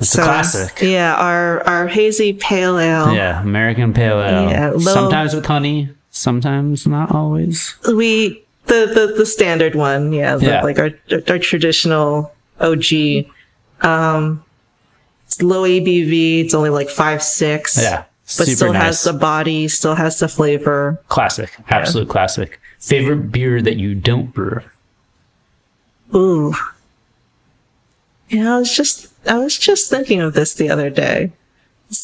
it's a classic. Yeah, our our hazy pale ale. Yeah, American Pale Ale. Yeah, low- sometimes with honey, sometimes not always. We the the, the standard one. Yeah, Yeah. like our our traditional OG. Um, it's low ABV. It's only like five six. Yeah, but still nice. has the body. Still has the flavor. classic, absolute classic. Favorite beer that you don't brew? Ooh. Yeah, I was just I was just thinking of this the other day.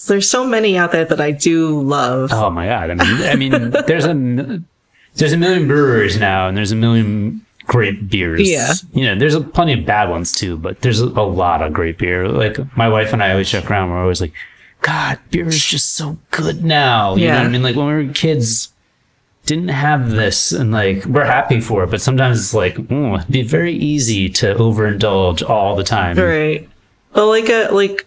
There's so many out there that I do love. Oh my god! I mean, I mean, there's a there's a million brewers now, and there's a million great beers. Yeah. you know, there's a, plenty of bad ones too, but there's a, a lot of great beer. Like my wife and I always joke around. We're always like, God, beer is just so good now. You know what I mean? Like when we were kids. Didn't have this, and like we're happy for it, but sometimes it's like, oh, it'd be very easy to overindulge all the time. Right. Well, like a like.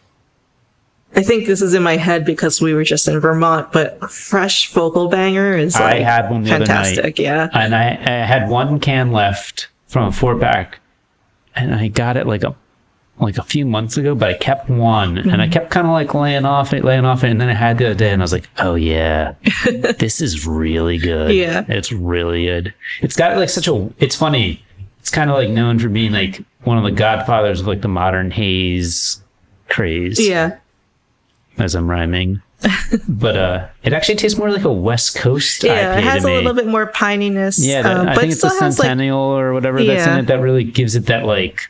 I think this is in my head because we were just in Vermont, but fresh Focal Banger is I like had one the other night. fantastic. Yeah. and I, I had one can left from a four pack, and I got it like a like a few months ago, but I kept one, and Mm-hmm. I kept kind of like laying off it, laying off it, and then I had the other day, and I was like, oh yeah, this is really good. Yeah. it's really good. It's got like such a. It's funny. It's kind of like known for being like one of the godfathers of like the modern haze craze. Yeah. as I'm rhyming. but uh, it actually tastes more like a West Coast Yeah. IPA It has a little bit more pininess. Yeah, that, um, I think it's a still has like Centennial or whatever that's in it that really gives it that like.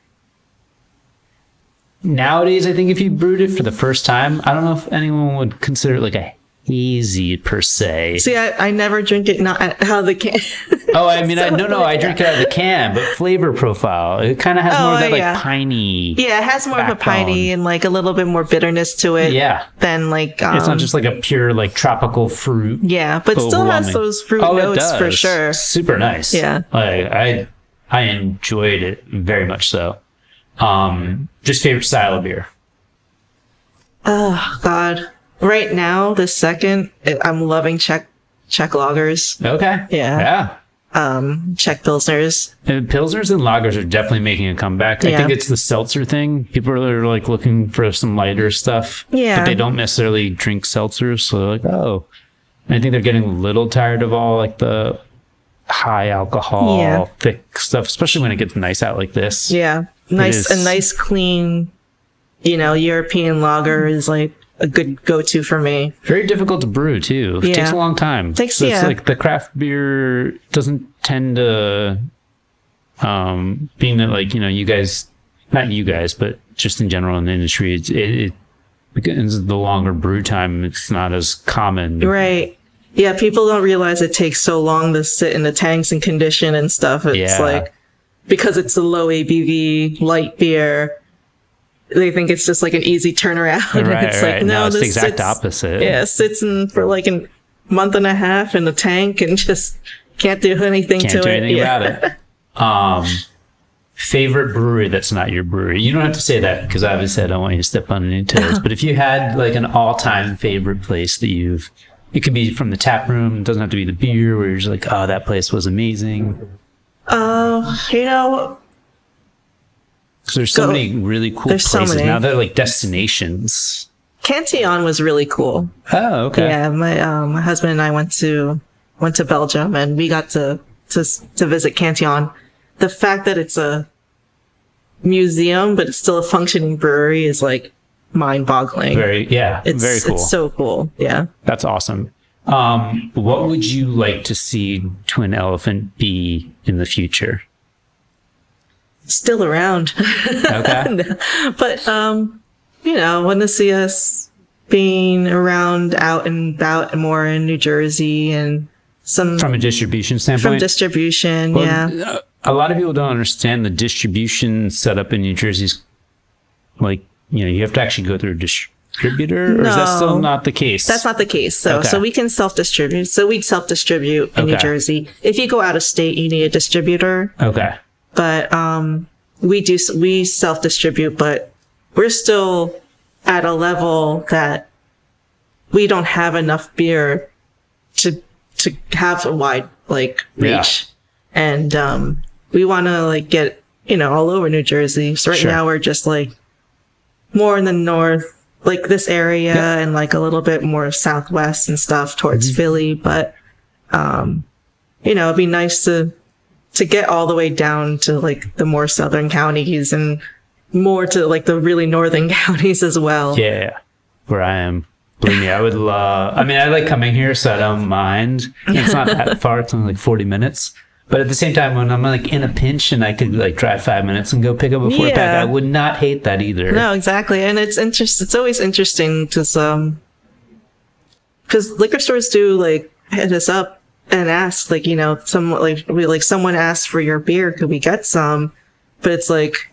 Nowadays, I think if you brewed it for the first time, I don't know if anyone would consider it like a hazy per se. See, I, I never drink it not out of the can. oh, I mean, I, no, no, I drink it out of the can, but flavor profile, it kind of has more Oh, of that like yeah. piney. yeah, it has more of a Backbone. piney and like a little bit more bitterness to it. Yeah. Than like um, It's not just like a pure like tropical fruit. yeah, but still has those fruit Oh, notes for sure. Super nice. Yeah. Like I I enjoyed it very much so. Um just favorite style of beer. Oh God! Right now, the second, I'm loving Czech Czech lagers. Okay. Yeah. Yeah. um, Czech Pilsners. And pilsners and lagers are definitely making a comeback. Yeah. I think it's the seltzer thing. People are like looking for some lighter stuff. Yeah. But they don't necessarily drink seltzers, so they're like, oh. And I think they're getting a little tired of all like the high alcohol, Yeah. thick stuff, especially when it gets nice out like this. Yeah. Nice, a nice, clean, you know, European lager is like a good go to for me. Very difficult to brew too. It takes a long time. Takes- so it's yeah. like the craft beer doesn't tend to um being that like, you know, you guys not you guys, but just in general in the industry, it's it, it because the longer brew time, it's not as common. Right. Yeah, people don't realize it takes so long to sit in the tanks and condition and stuff. It's Yeah. like because it's a low ABV light beer, they think it's just like an easy turnaround. And Right, it's right. like no, no, it's the exact opposite. Yeah, it sits in for like a month and a half in the tank and just can't do anything Can't to do it. anything yeah. about it. Um favorite brewery that's not your brewery. You don't have to say that because obviously I don't want you to step on any toes. but if you had like an all time favorite place that you've it could be from the tap room, it doesn't have to be the beer where you're just like, oh, that place was amazing. Uh, you know, Because there's so Go- many really cool there's so places many. now. They're like destinations. Cantillon was really cool. Oh, okay. Yeah, my um, my husband and I went to went to Belgium and we got to to to visit Cantillon. The fact that it's a museum but it's still a functioning brewery is like mind-boggling. Very, yeah, it's very cool. it's so cool. Yeah. That's awesome. Um, what would you like to see Twin Elephant be in the future? Still around. Okay. but um you know, want to see us being around out and about and more in New Jersey and some From a distribution standpoint? from distribution, Well, yeah. uh, A lot of people don't understand the distribution setup in New Jersey's like, you know, you have to actually go through a distributor, or is that still not the case? That's not the case. So, Okay. so we can self-distribute. So we self-distribute in New Jersey. If you go out of state, you need a distributor. okay. But um, we do we self-distribute, but we're still at a level that we don't have enough beer to to have a wide like Yeah. reach, and um, we want to like get you know all over New Jersey. So right Sure. now we're just like more in the north, like this area, and like a little bit more southwest and stuff towards Mm-hmm. Philly. But um, you know, it'd be nice to to get all the way down to like the more southern counties and more to like the really northern counties as well. Yeah, where I am. Believe me, I would love. I mean, I like coming here, so I don't mind. It's not that far; it's only like forty minutes. But at the same time, when I'm like in a pinch and I could like drive five minutes and go pick up a four pack, Yeah. I would not hate that either. No, exactly. And it's interest it's always interesting to um, some because liquor stores do like hit us up and ask like, you know, some like we like someone asked for your beer, could we get some? But it's like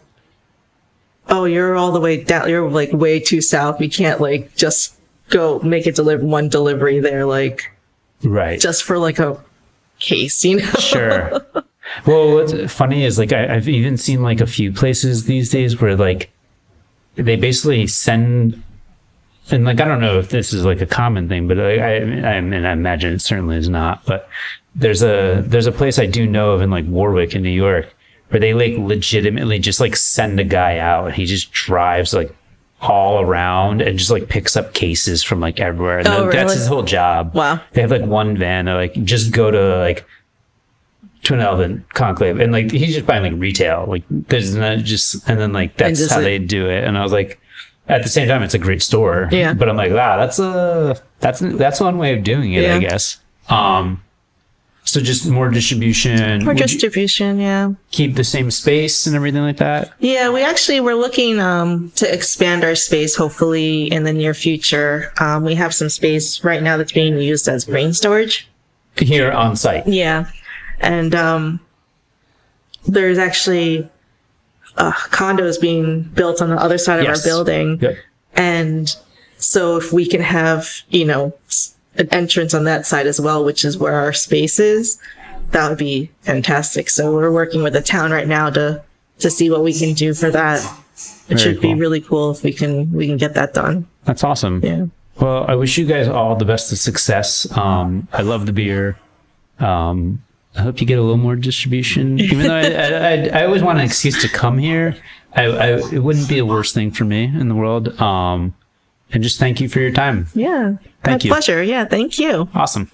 Oh, you're all the way down you're like way too south. We can't like just go make it deliver one delivery there, like Right. just for like a case, you know? sure. Well, what's funny is like I, I've even seen like a few places these days where like they basically send, and like I don't know if this is like a common thing, but I, I, I mean I imagine it certainly is not. But there's a there's a place I do know of in like Warwick in New York where they like legitimately just like send a guy out and he just drives like all around and just like picks up cases from like everywhere. And Oh, that's his whole job. Wow. They have like one van that like just go to like Twin Elephant Conclave and like he's just buying like retail. Like there's not just and then like that's just, how like- they do it. And I was like at the same time it's a great store. Yeah. But I'm like, wow, that's a that's that's one way of doing it, I guess. Um so just more distribution. More Would distribution, yeah. keep the same space and everything like that? Yeah, we actually we're looking um, to expand our space hopefully in the near future. Um, we have some space right now that's being used as grain storage. Here on site. Yeah, and um, there's actually uh, condos being built on the other side of our building, Good. and so if we can have you know an entrance on that side as well, which is where our space is, that would be fantastic. So we're working with the town right now to to see what we can do for that. It Very should cool. be really cool if we can we can get that done. That's awesome. Yeah. Well, I wish you guys all the best of success. Um, I love the beer. Um, I hope you get a little more distribution. Even though I, I, I, I always want an excuse to come here, I, I, it wouldn't be the worst thing for me in the world. Um, and just thank you for your time. Yeah. Thank My you. pleasure. Yeah. Thank you. Awesome.